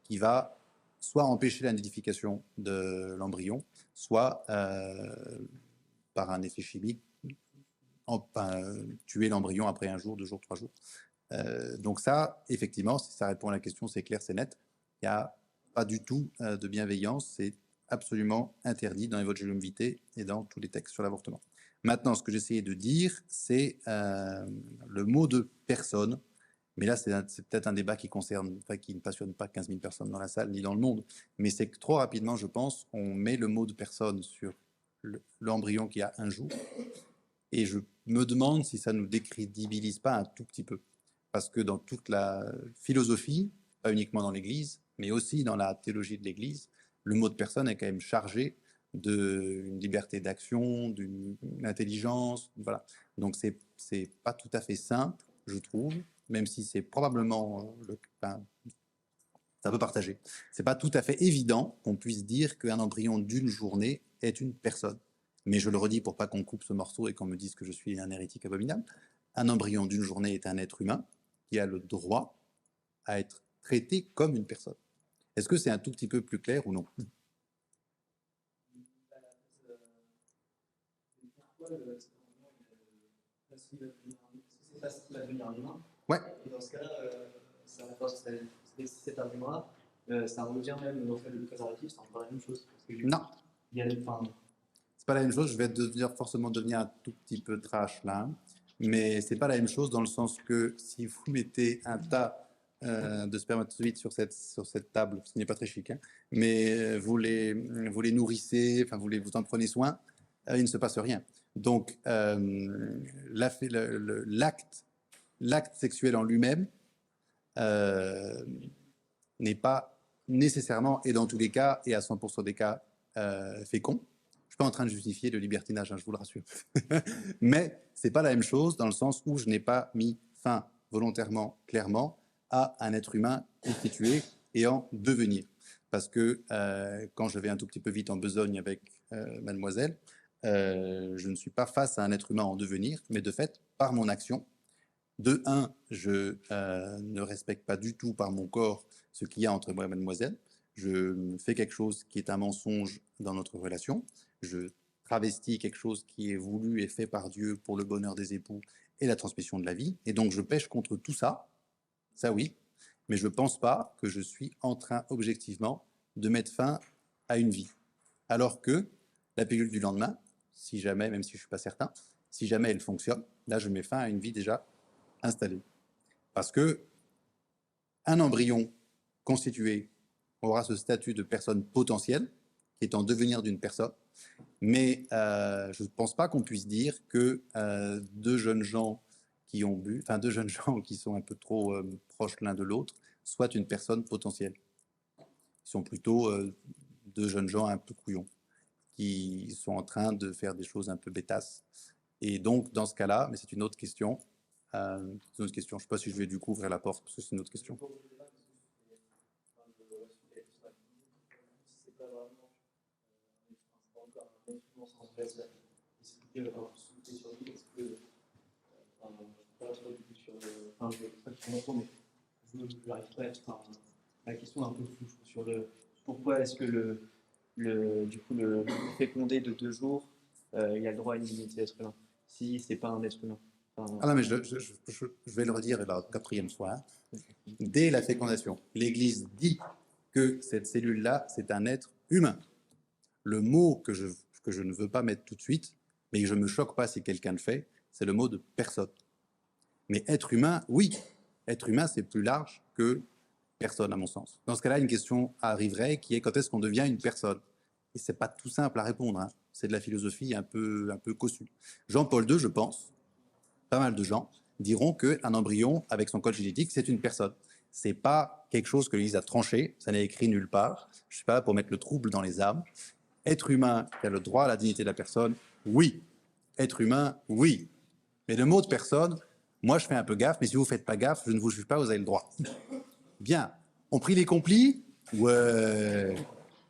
qui va soit empêcher la nidification de l'embryon, soit euh, par un effet chimique, tuer l'embryon après un jour, deux jours, trois jours. Euh, donc ça, effectivement, si ça répond à la question, c'est clair, c'est net. Il n'y a pas du tout euh, de bienveillance, c'est absolument interdit dans les votes Vitae et dans tous les textes sur l'avortement. Maintenant, ce que j'essayais de dire, c'est euh, le mot de personne. Mais là, c'est peut-être un débat qui ne passionne pas 15 000 personnes dans la salle ni dans le monde. Mais c'est que trop rapidement, je pense, on met le mot de personne sur le- l'embryon qui a un jour. Et je me demande si ça ne nous décrédibilise pas un tout petit peu. Parce que dans toute la philosophie, pas uniquement dans l'Église, mais aussi dans la théologie de l'Église, le mot de personne est quand même chargé d'une liberté d'action, d'une intelligence, voilà. Donc c'est c'est pas tout à fait simple, je trouve, même si c'est probablement euh, le, enfin, ça peut partager. C'est pas tout à fait évident qu'on puisse dire qu'un embryon d'une journée est une personne. Mais je le redis pour pas qu'on coupe ce morceau et qu'on me dise que je suis un hérétique abominable. Un embryon d'une journée est un être humain qui a le droit à être traité comme une personne. Est-ce que c'est un tout petit peu plus clair ou non? Pourquoi le cet embryon, il a facile à devenir un humain Ouais. Et dans ce cas-là, euh, ça cette- cet- argument-là. Euh, ça revient même dans le fait de préservatif, c'est encore la même chose. Parce que Non, Il y a enfin, c'est pas la même chose. Je vais devenir forcément devenir un tout petit peu trash là, mais c'est pas la même chose dans le sens que si vous mettez un tas euh, de spermatozoïdes sur cette sur cette table, ce n'est pas très chic, hein, mais euh, vous les vous les nourrissez, enfin vous les vous en prenez soin, il ne se passe rien. Donc euh, l'acte sexuel en lui-même euh, n'est pas nécessairement et dans tous les cas et à 100% des cas euh, fécond. Je suis pas en train de justifier le libertinage, hein, je vous le rassure. Mais c'est pas la même chose dans le sens où je n'ai pas mis fin volontairement, clairement, à un être humain constitué et en devenir. Parce que euh, quand je vais un tout petit peu vite en besogne avec euh, mademoiselle, euh, je ne suis pas face à un être humain en devenir, mais de fait, par mon action, de un, je euh, ne respecte pas du tout par mon corps ce qu'il y a entre moi et mademoiselle. Je fais quelque chose qui est un mensonge dans notre relation. Je travestis quelque chose qui est voulu et fait par Dieu pour le bonheur des époux et la transmission de la vie. Et donc, je pêche contre tout ça. Ça, oui. Mais je ne pense pas que je suis en train, objectivement, de mettre fin à une vie. Alors que la pilule du lendemain, si jamais, même si je ne suis pas certain, si jamais elle fonctionne, là, je mets fin à une vie déjà installée. Parce que un embryon constitué aura ce statut de personne potentielle, qui est en devenir d'une personne, mais euh, je ne pense pas qu'on puisse dire que euh, deux jeunes gens qui ont bu, enfin deux jeunes gens qui sont un peu trop euh, proches l'un de l'autre, soient une personne potentielle. Ils sont plutôt deux jeunes gens un peu couillons, qui sont en train de faire des choses un peu bêtasses. Et donc, dans ce cas-là, mais c'est une autre question, euh, une autre question, je ne sais pas si je vais du coup ouvrir la porte, parce que c'est une autre question. La question est un peu sur le pourquoi est-ce que le du coup le fécondé de deux jours euh, il a le droit à une dignité d'être humain si c'est pas un être humain. Enfin, Ah non, mais je, je- je- je- je vais le redire la quatrième fois. hein. Dès la fécondation, l'Église dit que cette cellule-là, c'est un être humain. Le mot que je, que je ne veux pas mettre tout de suite, mais je ne me choque pas si quelqu'un le fait, c'est le mot de personne. Mais être humain, oui. Être humain, c'est plus large que personne, à mon sens. Dans ce cas-là, une question arriverait qui est quand est-ce qu'on devient une personne? Et c'est pas tout simple à répondre. hein. C'est de la philosophie un peu, un peu cossue. Jean-Paul II, je pense, pas mal de gens diront qu'un embryon avec son code génétique, c'est une personne. C'est pas quelque chose que l'Église a tranché, ça n'est écrit nulle part. Je suis pas là pour mettre le trouble dans les âmes. Être humain qui a le droit à la dignité de la personne, oui. Être humain, oui. Mais le mot de personne, Moi, je fais un peu gaffe, mais si vous faites pas gaffe, je ne vous juge pas, vous avez le droit. Bien. On prie les complis? Ouais.